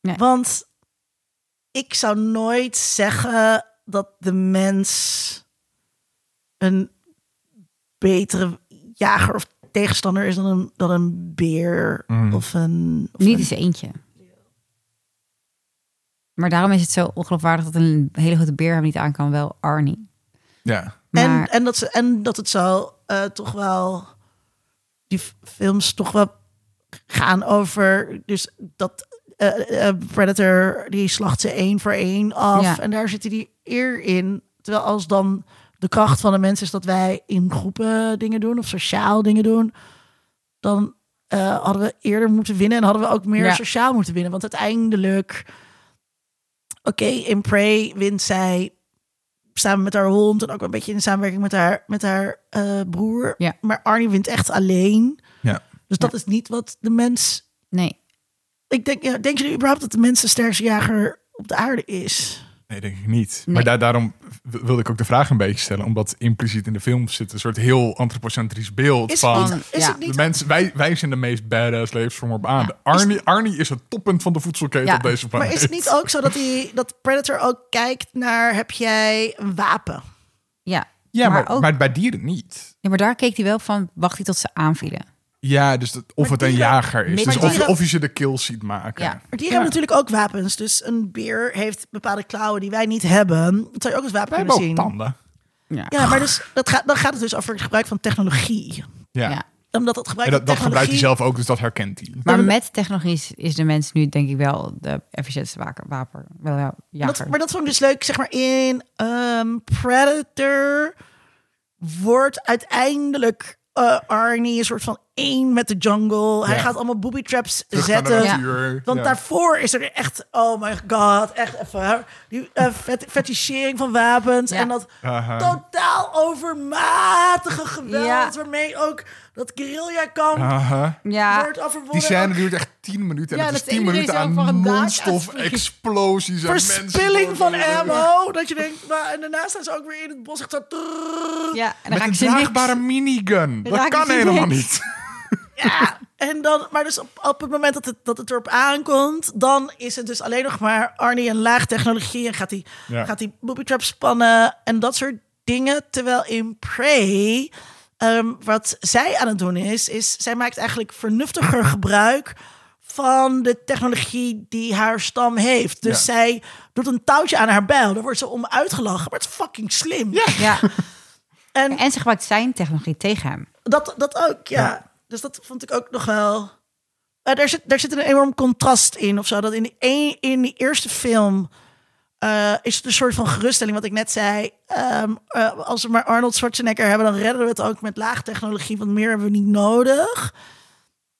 Nee. Want ik zou nooit zeggen dat de mens een betere jager of tegenstander is dan een, dan een beer Mm. of een... Of Niet een- eens eentje. Maar daarom is het zo ongeloofwaardig dat een hele grote beer hem niet aan kan, wel Arnie. Ja. En, Maar- en, dat ze, en dat het zo eh, toch wel... Die films toch wel gaan over... Dus dat eh, eh, Predator, die slacht ze één voor één af. Ja. En daar zitten die eer in. Terwijl als dan de kracht van de mens is dat wij in groepen dingen doen... of sociaal dingen doen... dan eh, hadden we eerder moeten winnen... en hadden we ook meer Ja. sociaal moeten winnen. Want uiteindelijk... Oké, in Prey wint zij samen met haar hond en ook een beetje in samenwerking met haar, met haar eh, broer. Ja. Maar Arnie wint echt alleen. Ja. Dus dat is niet wat de mens. Nee. Ik denk, ja, denk jullie überhaupt dat de mens de sterkste jager op de aarde is? Nee, denk ik niet. Nee. Maar daar, daarom wilde ik ook de vraag een beetje stellen. Omdat impliciet in de film zit een soort heel antropocentrisch beeld Is van... het niet? Is ja. het De mensen, wij, wij zijn de meest badass levensvorm op aarde. Ja. Arnie, Arnie is het toppunt van de voedselketen Ja. op deze planeet. maar is het niet ook zo dat, die, dat Predator ook kijkt naar heb jij een wapen? Ja. Ja, maar, ook, maar bij dieren niet. ja, maar daar keek hij wel van, wacht hij tot ze aanvielen. Ja, dus dat, of Maar het een dieren- jager is. Dus of, dieren- je, of je ze de kills ziet maken. Ja. Maar dieren hebben natuurlijk ook wapens. Dus een beer heeft bepaalde klauwen die wij niet hebben. Dat zou je ook als wapen Wij kunnen hebben ook zien. tanden. Ja. Ja, maar dus, dat gaat, dan gaat het dus over het gebruik van technologie. Ja. Ja. Omdat het gebruik En dat, dat van gebruikt hij technologie... zelf ook, dus dat herkent hij. Maar met technologie is, de mens nu denk ik wel de efficiëntste waker, wapen. Wel ja, jager. Dat, maar dat vond ik dus leuk, zeg maar, in ehm, Predator wordt uiteindelijk eh, Arnie een soort van één met de jungle. Hij gaat allemaal booby traps Terug zetten. Want Ja. daarvoor is er echt, oh my god, echt even, hè, die eh, fet- fetischering van wapens. Ja. En dat totaal overmatige geweld, Ja. waarmee ook dat guerrilla-kamp ja, wordt overwonnen. Die scène duurt echt 10 minuten. En Ja, het is dat 10 iedereen minuten aan non-stop explosies. en mensen Verspilling van ammo. Dat je denkt, nou, en daarna staan ze ook weer in het bos. Echt zo. ja, en dan Met een draagbare minigun. Dat kan helemaal niks. niet. Ja, en dan, maar dus op, op het moment dat het, dat het erop aankomt, dan is het dus alleen nog maar Arnie en laag technologie en gaat hij Ja. gaat die booby trap spannen en dat soort dingen. Terwijl in Prey, ehm, wat zij aan het doen is, is zij maakt eigenlijk vernuftiger gebruik van de technologie die haar stam heeft. Dus Ja. zij doet een touwtje aan haar bijl. Daar wordt ze om uitgelachen, maar het is fucking slim. Ja. En En ze gebruikt zijn technologie tegen hem. Dat, dat ook, ja. Dus dat vond ik ook nog wel. Eh, daar, zit, daar zit een enorm contrast in of zo. Dat in die, een, in die eerste film eh, is het een soort van geruststelling, wat ik net zei. Ehm, eh, als we maar Arnold Schwarzenegger hebben, dan redden we het ook met laag technologie, want meer hebben we niet nodig.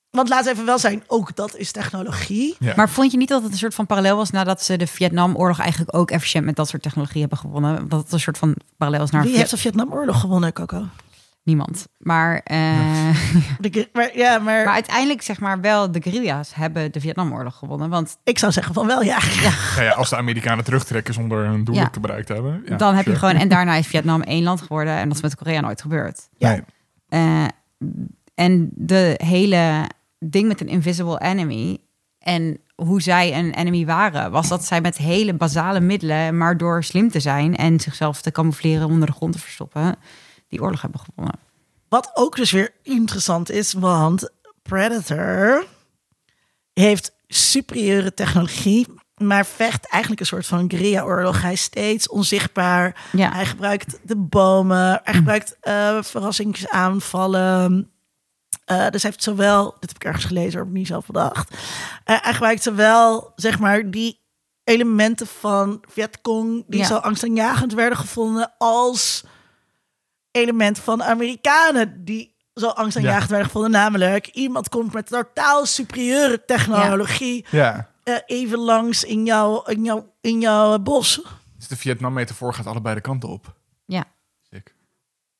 Want laat even wel zijn, ook dat is technologie. Ja. Maar vond je niet dat het een soort van parallel was nadat ze de Vietnamoorlog eigenlijk ook efficiënt met dat soort technologie hebben gewonnen? Dat het een soort van parallel is naar Wie Viet- heeft de Vietnamoorlog gewonnen, Coco? Niemand. Maar, eh, De- maar, ja, maar, maar uiteindelijk zeg maar wel de guerrilla's hebben de Vietnamoorlog gewonnen. Want ik zou zeggen van wel, ja. Ja, ja, als de Amerikanen terugtrekken zonder hun doel Ja. te bereikt hebben. Ja, dan heb je gewoon... En daarna is Vietnam één land geworden. En dat is met Korea nooit gebeurd. Ja. Nee. Eh, en de hele ding met een invisible enemy en hoe zij een enemy waren, was dat zij met hele basale middelen, maar door slim te zijn en zichzelf te camoufleren onder de grond te verstoppen, die oorlog hebben gewonnen. Wat ook dus weer interessant is, want Predator heeft superieure technologie, maar vecht eigenlijk een soort van guerrilla-oorlog. Hij is steeds onzichtbaar. Ja. Hij gebruikt de bomen. Hij gebruikt eh, verrassingsaanvallen. Eh, dus hij heeft zowel, dit heb ik ergens gelezen, heb ik niet zelf bedacht. Eh, hij gebruikt zowel, zeg maar, die elementen van Vietcong, die Ja. zo angstaanjagend werden gevonden, als elementen van Amerikanen die zo angstaanjagend werden gevonden. Namelijk, iemand komt met totaal superieure technologie Ja. eh, even langs in jouw, in jouw, in jouw bos. Dus de Vietnam-metafoor gaat allebei de kanten op. Ja. Sick.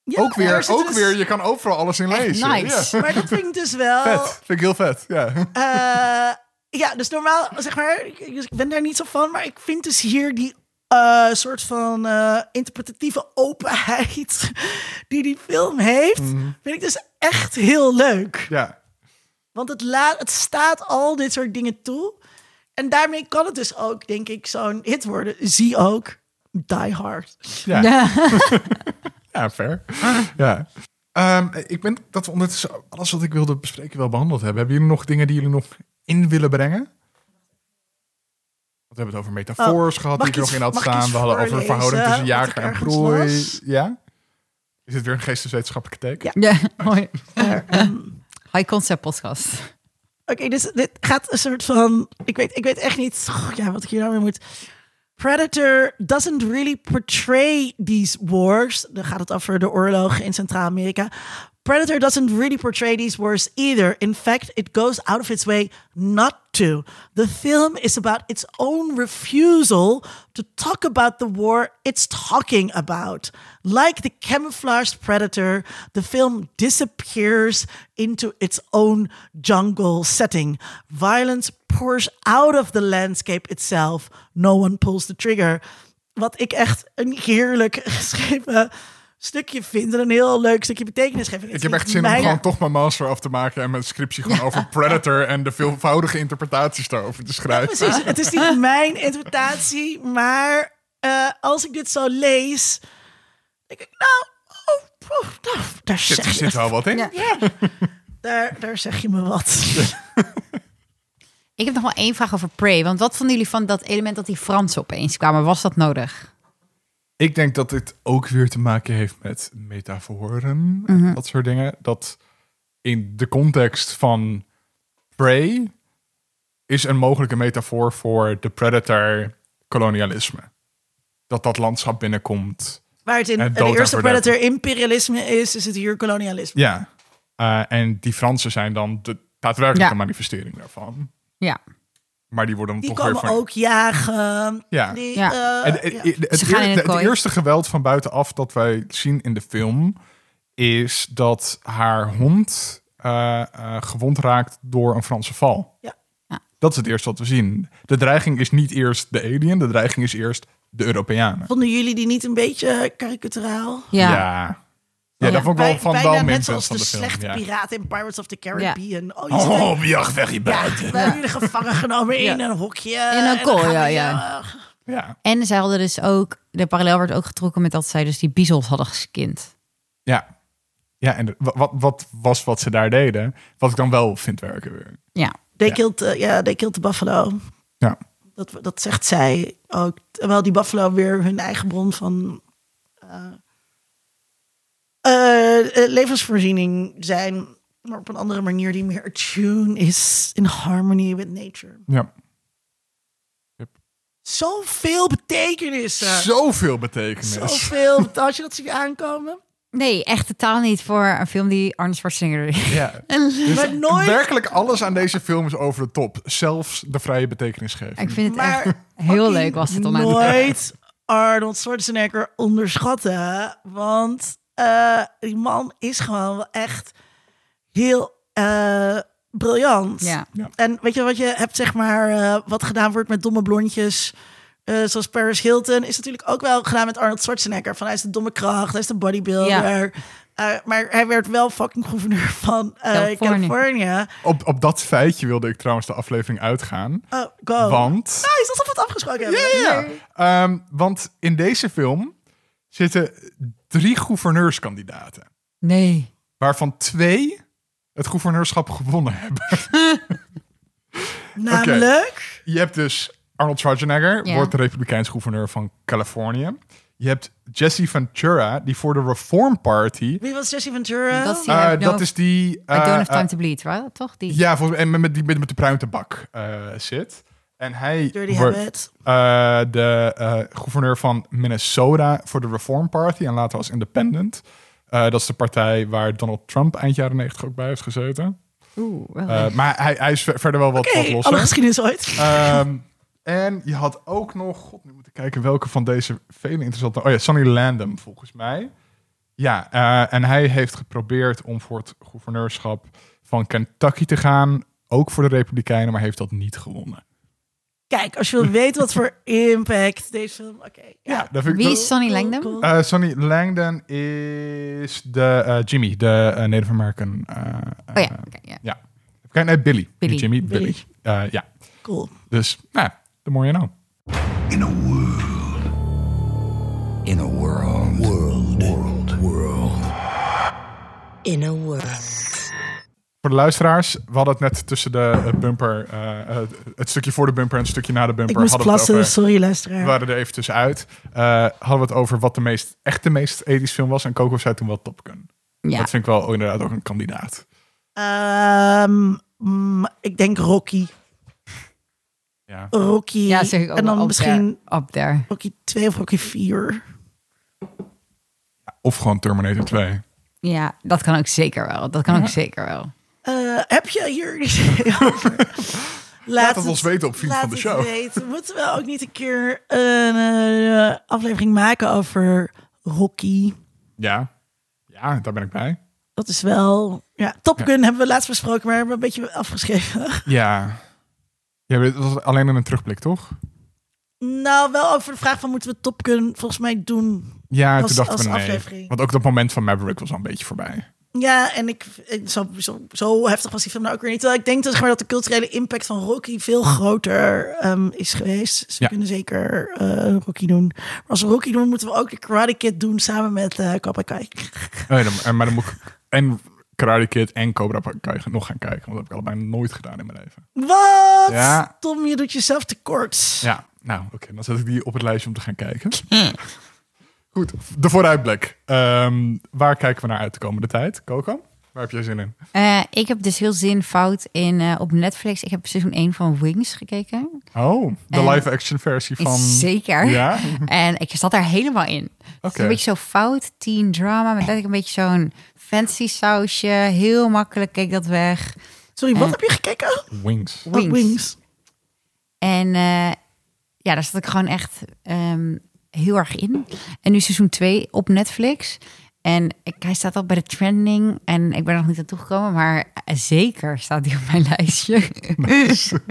Ja, ook weer, ook dus- weer, je kan overal alles in Echt lezen. nice. Ja. Maar dat vind ik dus wel... Vet, vind ik heel vet. Ja. Eh, ja, dus normaal, zeg maar, ik, dus ik ben daar niet zo van, maar ik vind dus hier die eh, soort van eh, interpretatieve openheid die die film heeft, Mhm. vind ik dus echt heel leuk. Ja. Want het, laat, het staat al dit soort dingen toe. En daarmee kan het dus ook, denk ik, zo'n hit worden. Zie ook Die Hard. Ja. Ja. Ja, fair. Ja. Ehm, ik ben dat we ondertussen alles wat ik wilde bespreken wel behandeld hebben. Hebben jullie nog dingen die jullie nog in willen brengen? We hebben het over metafoors Oh, gehad mag die ik ik nog in had staan. We hadden over de verhouding tussen jager en las? Ja? Is dit weer een geesteswetenschappelijke teken? Ja. ja, mooi. Maar, ehm, High concept podcast. Oké, dus dit gaat een soort van. Ik weet, ik weet echt niet ja, wat ik hier nou weer moet. Predator doesn't really portray these wars. Dan gaat het over de oorlogen in Centraal-Amerika. Predator doesn't really portray these wars either. In fact, it goes out of its way not to. The film is about its own refusal to talk about the war it's talking about. Like the camouflaged predator, the film disappears into its own jungle setting. Violence pours out of the landscape itself. No one pulls the trigger. Wat ik echt een heerlijk geschreven eh, stukje vind. En een heel leuk stukje betekenis geven. Ik heb echt zin om gewoon toch mijn master af te maken en mijn scriptie gewoon over Predator en de veelvoudige interpretaties daarover te schrijven. Precies, het is niet mijn interpretatie, maar eh, als ik dit zo lees, denk ik, nou, oh, oh, nou daar, Zit, zeg je, zit wel wat in. Ja. daar, daar zeg je me wat. Ik heb nog wel één vraag over Prey. Want wat vonden jullie van dat element dat die Fransen opeens kwamen? Was dat nodig? Ik denk dat dit ook weer te maken heeft met metaforen, Mhm. en dat soort dingen. Dat in de context van Prey is een mogelijke metafoor voor de predator kolonialisme. Dat dat landschap binnenkomt. Waar het in de eerste verderf. Predator imperialisme is, is het hier kolonialisme. Ja. Eh, en die Fransen zijn dan de daadwerkelijke Ja. manifestering daarvan. Ja. Maar die worden dan Die toch weer komen van... ook jagen. Ja. Die, Ja. eh, En, en- ja. het, eerste geweld van buitenaf dat wij zien in de film is dat haar hond eh, eh, gewond raakt door een Franse val. Ja. Ja. Dat is het eerste wat we zien. De dreiging is niet eerst de alien, de dreiging is eerst de Europeanen. Vonden jullie die niet een beetje karikaturaal? Ja. ja. Ja, dat vond ik wel Bij- van bijna wel net zoals van de, de film. slechte in Pirates of the Caribbean. Oh, je Oh, jacht weg je ja, buiten. we hebben jullie gevangen genomen in een hokje. In een kooi, ja, ja. Ja. En zij hadden dus ook, de parallel werd ook getrokken met dat zij dus die bizels hadden geskind. Ja. Ja, en de- wat, wat was wat ze daar deden? Wat ik dan wel vind werken weer. Ja. They Ja. killed, uh, yeah, they killed the buffalo. Ja. Dat, dat zegt zij ook. Terwijl die buffalo weer hun eigen bron van eh, eh, eh, levensvoorziening zijn. Maar op een andere manier die meer attuned is in harmony with nature. Ja. Zoveel betekenissen. Zoveel betekenis. Zoveel. Als je dat ziet aankomen. Nee, echt totaal niet voor een film die Arnold Schwarzenegger. Ja. Dus Maar nooit- Werkelijk alles aan deze film is over de top. Zelfs de vrije betekenisgeving. Ik vind het Maar echt heel leuk was het om aan te kijken. Nooit Arnold Schwarzenegger onderschatten. Want eh, die man is gewoon wel echt heel eh, briljant. Ja. En weet je wat je hebt, zeg maar, eh, wat gedaan wordt met domme blondjes. eh, zoals Paris Hilton is natuurlijk ook wel gedaan met Arnold Schwarzenegger. Van hij is de domme kracht, hij is de bodybuilder. Eh, maar hij werd wel fucking gouverneur van eh, Californië. Op, op dat feitje wilde ik trouwens de aflevering uitgaan. Oh, go. Want, Nice, alsof we het afgesproken hebben. ja, Ehm, want in deze film zitten drie gouverneurskandidaten. Nee. Waarvan twee het gouverneurschap gewonnen hebben. Namelijk... Je hebt dus Arnold Schwarzenegger, Ja. wordt de republikeins gouverneur van Californië. Je hebt Jesse Ventura, die voor de Reform Party... Wie was Jesse Ventura? Dat is die- eh, I don't dat have- is die... I don't eh, have time eh, to bleed, right? toch? Die. Ja, volgens mij, en met, die, met, met de pruimtebak eh zit. En hij Dirty wordt eh, de eh, gouverneur van Minnesota voor de Reform Party en later als independent. Eh, dat is de partij waar Donald Trump eind jaren 90 ook bij heeft gezeten. Oeh, Eh, maar hij, hij is ver- verder wel wat, Oké, wat alle losser. geschiedenis ooit. Ehm, en je had ook nog, god, nu moet ik kijken welke van deze vele interessante. Oh ja, Sonny Landham volgens mij. Ja, en hij heeft geprobeerd om voor het gouverneurschap van Kentucky te gaan, ook voor de Republikeinen, maar heeft dat niet gewonnen. Kijk, als je wil weten wat voor impact deze film... Oké, ja. Ja, dat vind ik Wie is Sonny Langdon? cool. Eh, Sonny Langdon is de eh, Jimmy, de eh, Native American. eh, Oh ja, oké, ja. ja. Kijk, nee, Billy. Billy. Jimmy, Billy. Billy. Eh, ja, Cool. dus, nou, the more you know. In a world. In a world. World. World. World. In a world. Voor de luisteraars, we hadden het net tussen de eh, bumper, eh, eh, het stukje voor de bumper en het stukje na de bumper. Ik moest hadden we het plassen, over- sorry We luisteraar. waren er even tussenuit. Eh hadden we het over wat de meest, echt de meest ethisch film was. En Coco zei toen wel Top Gun. Ja. Dat vind ik wel inderdaad ook een kandidaat. Ehm, mm, ik denk Rocky. Ja. Rocky. Ja, zeg ik ook en dan misschien there. Up there. Rocky 2 of Rocky 4. Of gewoon Terminator 2. Ja, dat kan ook zeker wel. Dat kan ook zeker wel. Eh, heb je hier over? Laat, het ons weten op Vriend laat van de Show. Weten. Moeten we ook niet een keer een eh, aflevering maken over Rocky? Ja. Ja, daar ben ik bij. Dat is wel... Ja, Top Gun hebben we laatst besproken, maar hebben we een beetje afgeschreven. Ja. Ja, dit was alleen in een terugblik, toch? nou, wel over de vraag van moeten we Top Gun volgens mij doen? Ja, Als- toen dachten we nee. aflevering. Want ook dat moment van Maverick was al een beetje voorbij. Ja, en ik, zo, zo, zo heftig was die film nou ook weer niet. Terwijl ik denk dat, zeg maar, dat de culturele impact van Rocky veel groter ehm, is geweest. Dus we Ja. kunnen zeker eh, Rocky doen. Maar als we Rocky doen, moeten we ook de Karate Kid doen samen met eh Cobra Kai. Oh, ja, dan, en- maar dan moet ik en Karate Kid en Cobra Kai nog gaan kijken. Want dat heb ik allebei nooit gedaan in mijn leven. Wat? Ja. Tom, je doet jezelf tekort. Ja, nou oké. dan zet ik die op het lijstje om te gaan kijken. Goed, de vooruitblik. Ehm, waar kijken we naar uit de komende tijd? Coco, waar heb jij zin in? Eh, ik heb dus heel zin fout in eh, op Netflix. Ik heb seizoen 1 van Wings gekeken. Oh, de En- live-action versie van... Zeker. Ja? En ik zat daar helemaal in. Het is Oké. een beetje zo fout, teen drama, met letterlijk een beetje zo'n fancy sausje. Heel makkelijk keek dat weg. Sorry, wat heb je gekeken? Wings. Wat Wings. Wings. En eh, ja, daar zat ik gewoon echt ehm, heel erg in. En nu seizoen 2 op Netflix. En ik, hij staat al bij de trending. En ik ben er nog niet aan toegekomen. Maar zeker staat hij op mijn lijstje.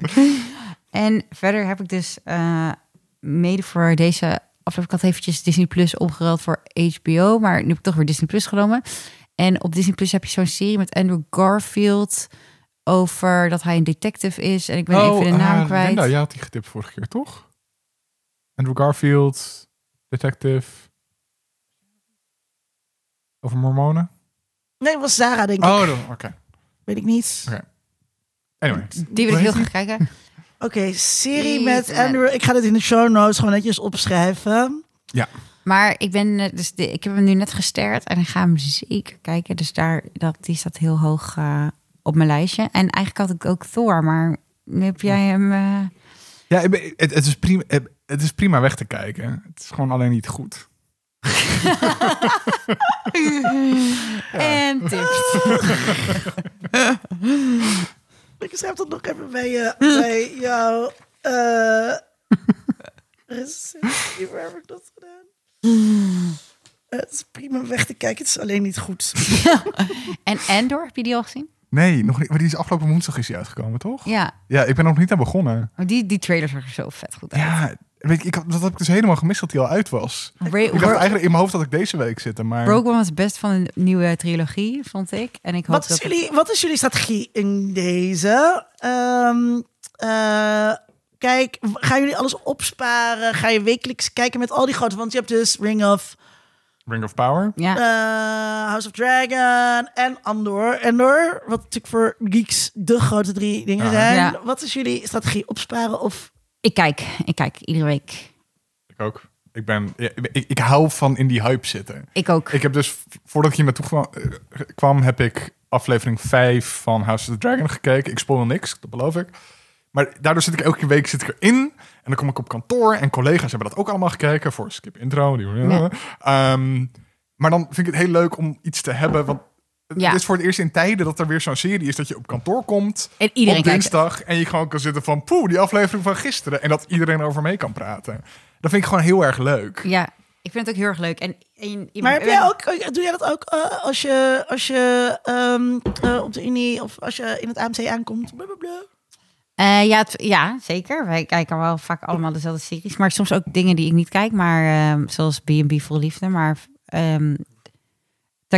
en verder heb ik dus eh, mede voor deze aflevering... Ik had eventjes Disney Plus opgeruild voor HBO. Maar nu heb ik toch weer Disney Plus genomen. En op Disney Plus heb je zo'n serie met Andrew Garfield... over dat hij een detective is. En ik ben even de naam eh, kwijt. Linda, jij had die getipt vorige keer, toch? Andrew Garfield, detective. Over mormonen? Nee, het was Zara, denk ik. Oh, oké. Weet ik niet. Oké. Anyway. Die wil ik heel graag kijken. Oké, serie met Andrew. Ik ga dit in de show notes gewoon netjes opschrijven. Ja. Maar ik ben eh, dus de, ik heb hem nu net gesterd en ik ga hem zeker kijken. Dus daar dat die staat heel hoog eh, op mijn lijstje. En eigenlijk had ik ook Thor, maar nu heb jij hem. eh, Ja, ik ben- het, het, is prima, het is prima weg te kijken. Het is gewoon alleen niet goed. En tips. Ik schrijf dat nog even bij, je, bij jou. eh recensie. Waar heb ik dat gedaan? Het is prima weg te kijken. Het is alleen niet goed. En Endor, heb je die al gezien? Nee, nog niet. Maar die is afgelopen woensdag is die uitgekomen, toch? Ja, Ja, ik ben nog niet aan begonnen. maar die, die trailers zag er zo vet goed uit. Ja, weet je, ik, had- dat heb ik dus helemaal gemist dat die al uit was. Ra- Ik dacht Ro- eigenlijk in mijn hoofd dat ik deze week zitten, maar... Rogue One was het best van de nieuwe trilogie, vond ik. En ik hoop Wat is, dat jullie, wat is jullie strategie in deze? Ehm, eh, kijk, w- gaan jullie alles opsparen? Ga je wekelijks kijken met al die grote? Want je hebt dus Ring of Ring of Power? Ja, eh, House of Dragon en Andor. Andor, wat natuurlijk voor geeks de grote drie dingen Ja. zijn. Ja. Wat is jullie strategie? Opsparen of... ik kijk. Ik kijk iedere week. Ik ook. Ik, ben, ik, ik hou van in die hype zitten. Ik ook. Ik heb dus, voordat ik hier naartoe kwam, eh, kwam, heb ik aflevering 5 van House of the Dragon gekeken. Ik spoil niks, dat beloof ik. Maar daardoor zit ik elke week zit ik erin. En dan kom ik op kantoor en collega's hebben dat ook allemaal gekeken voor Skip Intro. Die. Ehm, maar dan vind ik het heel leuk om iets te hebben. Want Ja. het is voor het eerst in tijden dat er weer zo'n serie is dat je op kantoor komt. En iedereen op kijkt. dinsdag. En je gewoon kan zitten van, poeh, die aflevering van gisteren. En dat iedereen over mee kan praten. Dat vind ik gewoon heel erg leuk. Ja, ik vind het ook heel erg leuk. En, en, Maar heb jij ook, doe jij dat ook eh, als je, als je ehm, eh, op de Unie of als je in het AMC aankomt? Blablabla. Eh, ja, het- ja, zeker. Wij kijken wel vaak allemaal dezelfde series. Maar soms ook dingen die ik niet kijk. Maar ehm, zoals B&B Vol Liefde. Maar ehm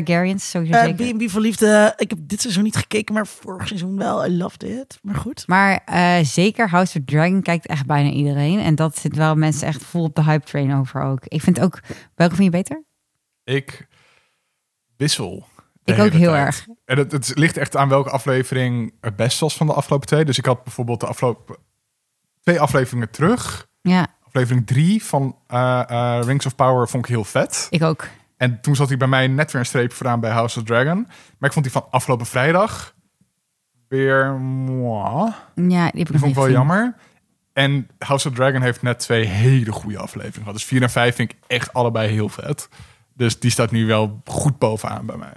Targaryens sowieso Eh, zeker. B&B voor Liefde. Ik heb dit seizoen niet gekeken, maar vorig seizoen wel. I loved it. Maar goed. Maar eh, zeker House of Dragon kijkt echt bijna iedereen. En dat zit wel mensen echt vol op de hype train over ook. Ik vind ook... Welke vind je beter? Ik wissel. Ik ook heel tijd. erg. En het, het ligt echt aan welke aflevering het best was van de afgelopen twee. Dus ik had bijvoorbeeld de afgelopen twee afleveringen terug. Ja, Aflevering drie van eh, eh, Rings of Power vond ik heel vet. ik ook. En toen zat hij bij mij net weer een streepje vooraan bij House of Dragon. Maar ik vond die van afgelopen vrijdag weer moi. Ja, die heb ik Die vond ik wel gezien. jammer. En House of Dragon heeft net twee hele goede afleveringen gehad. Dus 4 en 5 vind ik echt allebei heel vet. Dus die staat nu wel goed bovenaan bij mij.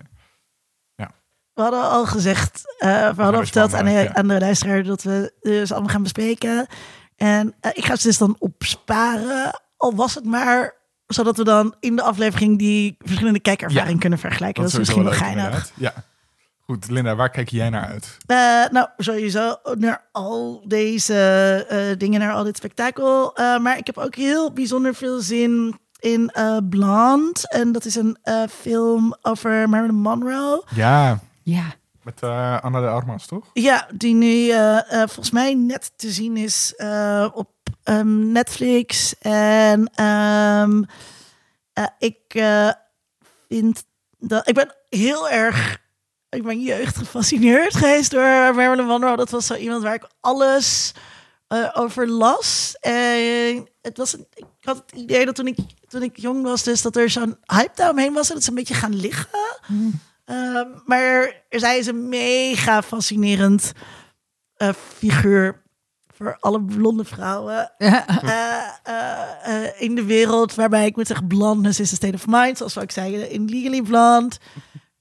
We hadden al gezegd, eh, we hadden verteld aan de, belangrijk, ja. aan de luisteraar dat we dus allemaal gaan bespreken. En eh, ik ga ze dus dan opsparen. Al was het maar zodat we dan in de aflevering die verschillende kijkervaringen Ja. kunnen vergelijken. Dat, is misschien wel geinig. inderdaad. Ja. Goed, Linda, waar kijk jij naar uit? Eh, nou, sowieso naar al deze eh, dingen, naar al dit spektakel. Eh, maar ik heb ook heel bijzonder veel zin in eh Blonde. En dat is een eh, film over Marilyn Monroe. Ja, Ja, met eh, Anna de Armas, toch? Ja, die nu eh, eh, volgens mij net te zien is eh, op ehm, Netflix. En ehm, eh, ik eh, vind dat ik ben heel erg. Ik ben jeugd gefascineerd geweest door Marilyn Monroe. Dat was zo iemand waar ik alles eh, over las. En het was een, ik had het idee dat toen ik, toen ik jong was, dus dat er zo'n hype daaromheen was. En dat ze een beetje gaan liggen. Ehm, maar zij is een mega fascinerend figuur voor alle blonde vrouwen eh, eh, eh, in de wereld. Waarbij ik moet zeggen, blondness is a state of mind. Zoals we ook zeiden in Legally Blonde.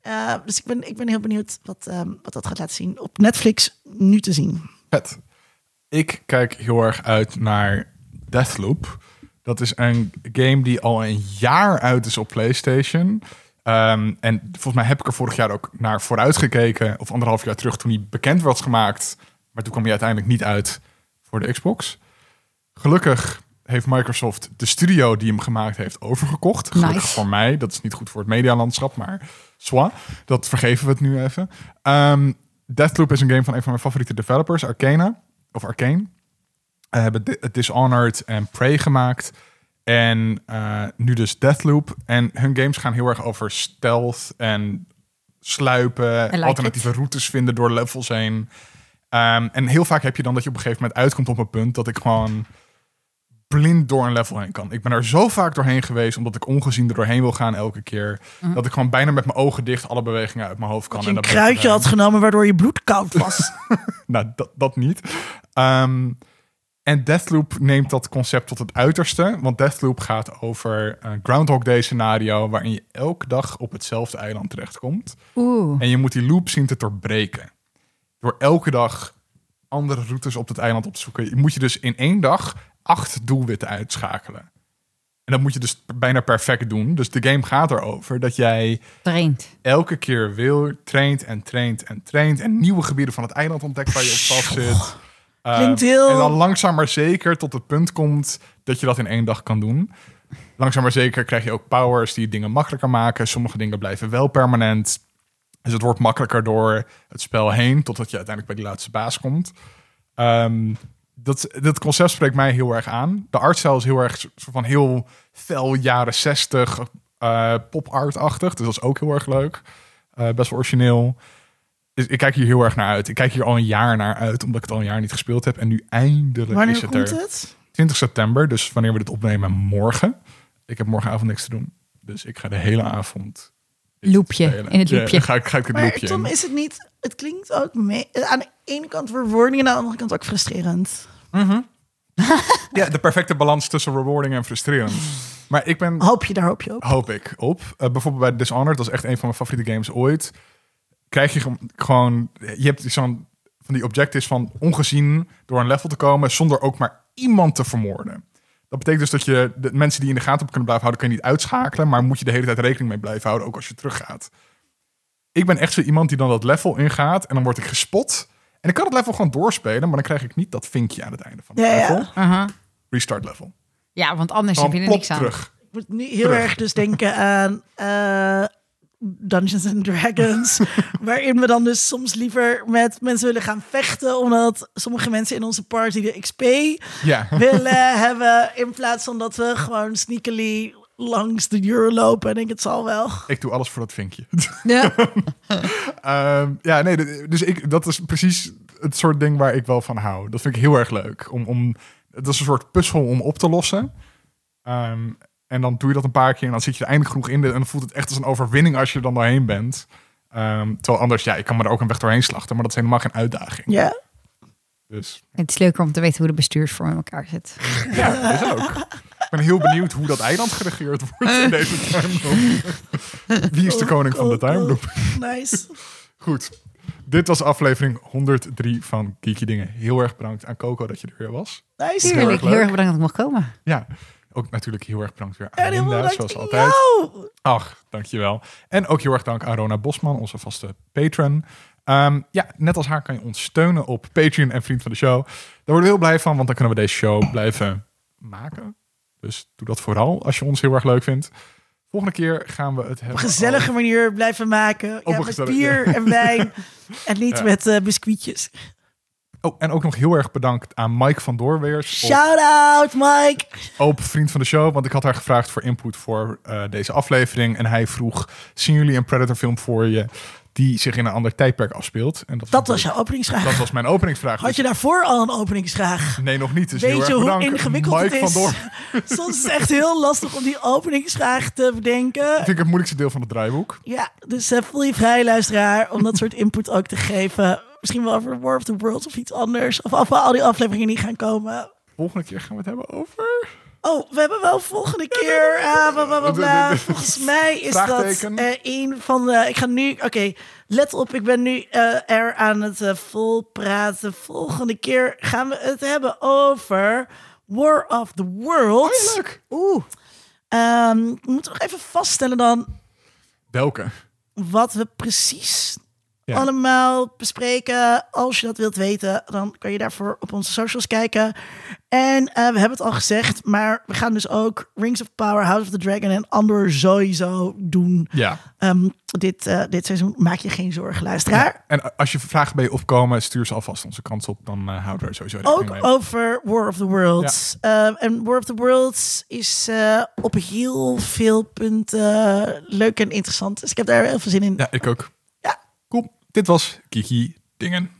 Eh, dus ik ben, ik ben heel benieuwd wat, ehm, wat dat gaat laten zien. Op Netflix nu te zien. Vet. Ik kijk heel erg uit naar Deathloop. Dat is een game die al een jaar uit is op PlayStation. Ehm, en volgens mij heb ik er vorig jaar ook naar vooruit gekeken. Of anderhalf jaar terug toen hij bekend was gemaakt. Maar toen kwam hij uiteindelijk niet uit voor de Xbox. Gelukkig heeft Microsoft de studio die hem gemaakt heeft overgekocht. Gelukkig Nice. voor mij. Dat is niet goed voor het medialandschap, maar zwa. Dat vergeven we het nu even. Ehm, Deathloop is een game van een van mijn favoriete developers, Arcana. Of Arcane. Uh, hebben Di- Dishonored en Prey gemaakt. En eh, nu dus Deathloop. En hun games gaan heel erg over stealth en sluipen. like alternatieve routes vinden door levels heen. Ehm, en heel vaak heb je dan dat je op een gegeven moment uitkomt op een punt dat ik gewoon blind door een level heen kan. Ik ben er zo vaak doorheen geweest, omdat ik ongezien er doorheen wil gaan elke keer. Dat ik gewoon bijna met mijn ogen dicht alle bewegingen uit mijn hoofd kan. Dat je een en dat kruidje had genomen waardoor je bloed koud was. Nou, dat, dat niet. Ehm, en Deathloop neemt dat concept tot het uiterste. Want Deathloop gaat over een Groundhog Day scenario... waarin je elke dag op hetzelfde eiland terechtkomt. Oeh. En je moet die loop zien te doorbreken. Door elke dag andere routes op het eiland op te zoeken. Je moet je dus in één dag acht doelwitten uitschakelen. En dat moet je dus bijna perfect doen. Dus de game gaat erover dat jij Traint. elke keer wil, traint en traint en traint. En nieuwe gebieden van het eiland ontdekt waar je op vast zit. Uh, Klinkt heel- En dan langzaam maar zeker tot het punt komt dat je dat in één dag kan doen. Langzaam maar zeker krijg je ook powers die dingen makkelijker maken. Sommige dingen blijven wel permanent. Dus het wordt makkelijker door het spel heen, totdat je uiteindelijk bij die laatste baas komt. Ehm, dat, dat concept spreekt mij heel erg aan. De artstijl is heel erg van heel fel jaren 60 eh pop-art-achtig. Dus dat is ook heel erg leuk. Eh, best wel origineel. Dus ik kijk hier heel erg naar uit. Ik kijk hier al een jaar naar uit, omdat ik het al een jaar niet gespeeld heb. En nu eindelijk Wanneer is het komt er. het? 20 september, dus wanneer we dit opnemen, morgen. Ik heb morgenavond niks te doen. Dus ik ga de hele avond... Loopje, in het Ja, loopje. ga ik, ga ik het Maar loopje Tom, in. is het niet... Het klinkt ook mee, aan de ene kant verwoording en aan de andere kant ook frustrerend. Ja, de perfecte balans tussen rewarding en frustrerend. Maar ik ben... Hoop je, daar hoop je op. hoop ik op. Eh, bijvoorbeeld bij Dishonored, dat is echt een van mijn favoriete games ooit. Krijg je ge- gewoon, je hebt zo'n van die objectives van ongezien door een level te komen zonder ook maar iemand te vermoorden. Dat betekent dus dat je de mensen die in de gaten op kunnen blijven houden, kun je niet uitschakelen, maar moet je de hele tijd rekening mee blijven houden, ook als je teruggaat. Ik ben echt zo iemand die dan dat level ingaat en dan word ik gespot En ik kan het level gewoon doorspelen, maar dan krijg ik niet dat vinkje aan het einde van het Ja, ja. level. Aha. Restart level. Ja, want anders heb je er niks aan. terug. Ik moet nu heel Terug. erg dus denken aan eh, Dungeons and Dragons. waarin we dan dus soms liever met mensen willen gaan vechten. Omdat sommige mensen in onze party de XP Ja. willen hebben. In plaats van dat we gewoon sneakily langs de deur lopen. En ik het zal wel. Ik doe alles voor dat vinkje. Ja. Ehm, ja, nee, dus ik, dat is precies het soort ding waar ik wel van hou. Dat vind ik heel erg leuk. Om, om, dat is een soort puzzel om op te lossen. Ehm, en dan doe je dat een paar keer en dan zit je er eindelijk genoeg in. En dan voelt het echt als een overwinning als je er dan doorheen bent. Ehm, terwijl anders, ja, ik kan me er ook een weg doorheen slachten. Maar dat is helemaal geen uitdaging. Ja. Dus Het is leuker om te weten hoe de bestuursvorm in elkaar zit. ja, is ook. Ik ben heel benieuwd hoe dat eiland geregeerd wordt in deze timeloop. Wie is de koning van de Oh, oh, oh. timeloop? Nice. Goed. Dit was aflevering 103 van Kiki Dingen. Heel erg bedankt aan Coco dat je er weer was. Nice. Heel erg heel erg bedankt dat ik mocht komen. Ja, ook natuurlijk heel erg bedankt weer aan Linda, zoals altijd. jou. Ach, dankjewel. En ook heel erg dank aan Rona Bosman, onze vaste patron. Ehm, ja, net als haar kan je ons steunen op Patreon en Vriend van de Show. Daar worden we heel blij van, want dan kunnen we deze show blijven maken. Dus doe dat vooral als je ons heel erg leuk vindt. Volgende keer gaan we het Op hebben een gezellige manier blijven maken. Ja, met bier ja. en wijn. En niet Ja. met eh, biscuitjes. Oh, en ook nog heel erg bedankt aan Mike van Doorweers. op- Shout out, Mike. op Vriend van de Show. Want ik had haar gevraagd voor input voor eh, deze aflevering. En hij vroeg, zien jullie een Predator film voor je die zich in een ander tijdperk afspeelt? En Dat vond was ik- jouw openingsvraag. Dat was mijn openingsvraag. Had je Dus- daarvoor al een openingsvraag? Nee, nog niet. Dus Weet heel je erg hoe bedankt, ingewikkeld Mike het is? van. Soms is het echt heel lastig om die openingsvraag te bedenken. vind ik het moeilijkste deel van het draaiboek. Ja, dus eh, voel je vrij, luisteraar, om dat soort input ook te geven. Misschien wel over War of the Worlds of iets anders. Of over al die afleveringen die gaan komen. Volgende keer gaan we het hebben over... Oh, we hebben wel volgende keer. bla. Volgens mij is dat eh, een van de. Ik ga nu. Oké, let op. Ik ben nu eh, er aan het eh, volpraten. Volgende keer gaan we het hebben over War of the Worlds. Oh, leuk. Oeh. Ehm, we moeten nog even vaststellen dan Welke? wat we precies Ja. allemaal bespreken. Als je dat wilt weten, dan kan je daarvoor op onze socials kijken. En eh, we hebben het al gezegd, maar we gaan dus ook Rings of Power, House of the Dragon en Andor sowieso doen. Ja. Ehm, dit, eh, dit seizoen maak je geen zorgen, luisteraar. En als je vragen bij je opkomen, stuur ze alvast onze kant op. Dan eh, houden we er sowieso Ook mee. over War of the Worlds. Ehm, en War of the Worlds is op heel veel punten leuk en interessant. Dus ik heb daar heel veel zin in. Ja, ik ook. Dit was Kiki Dingen.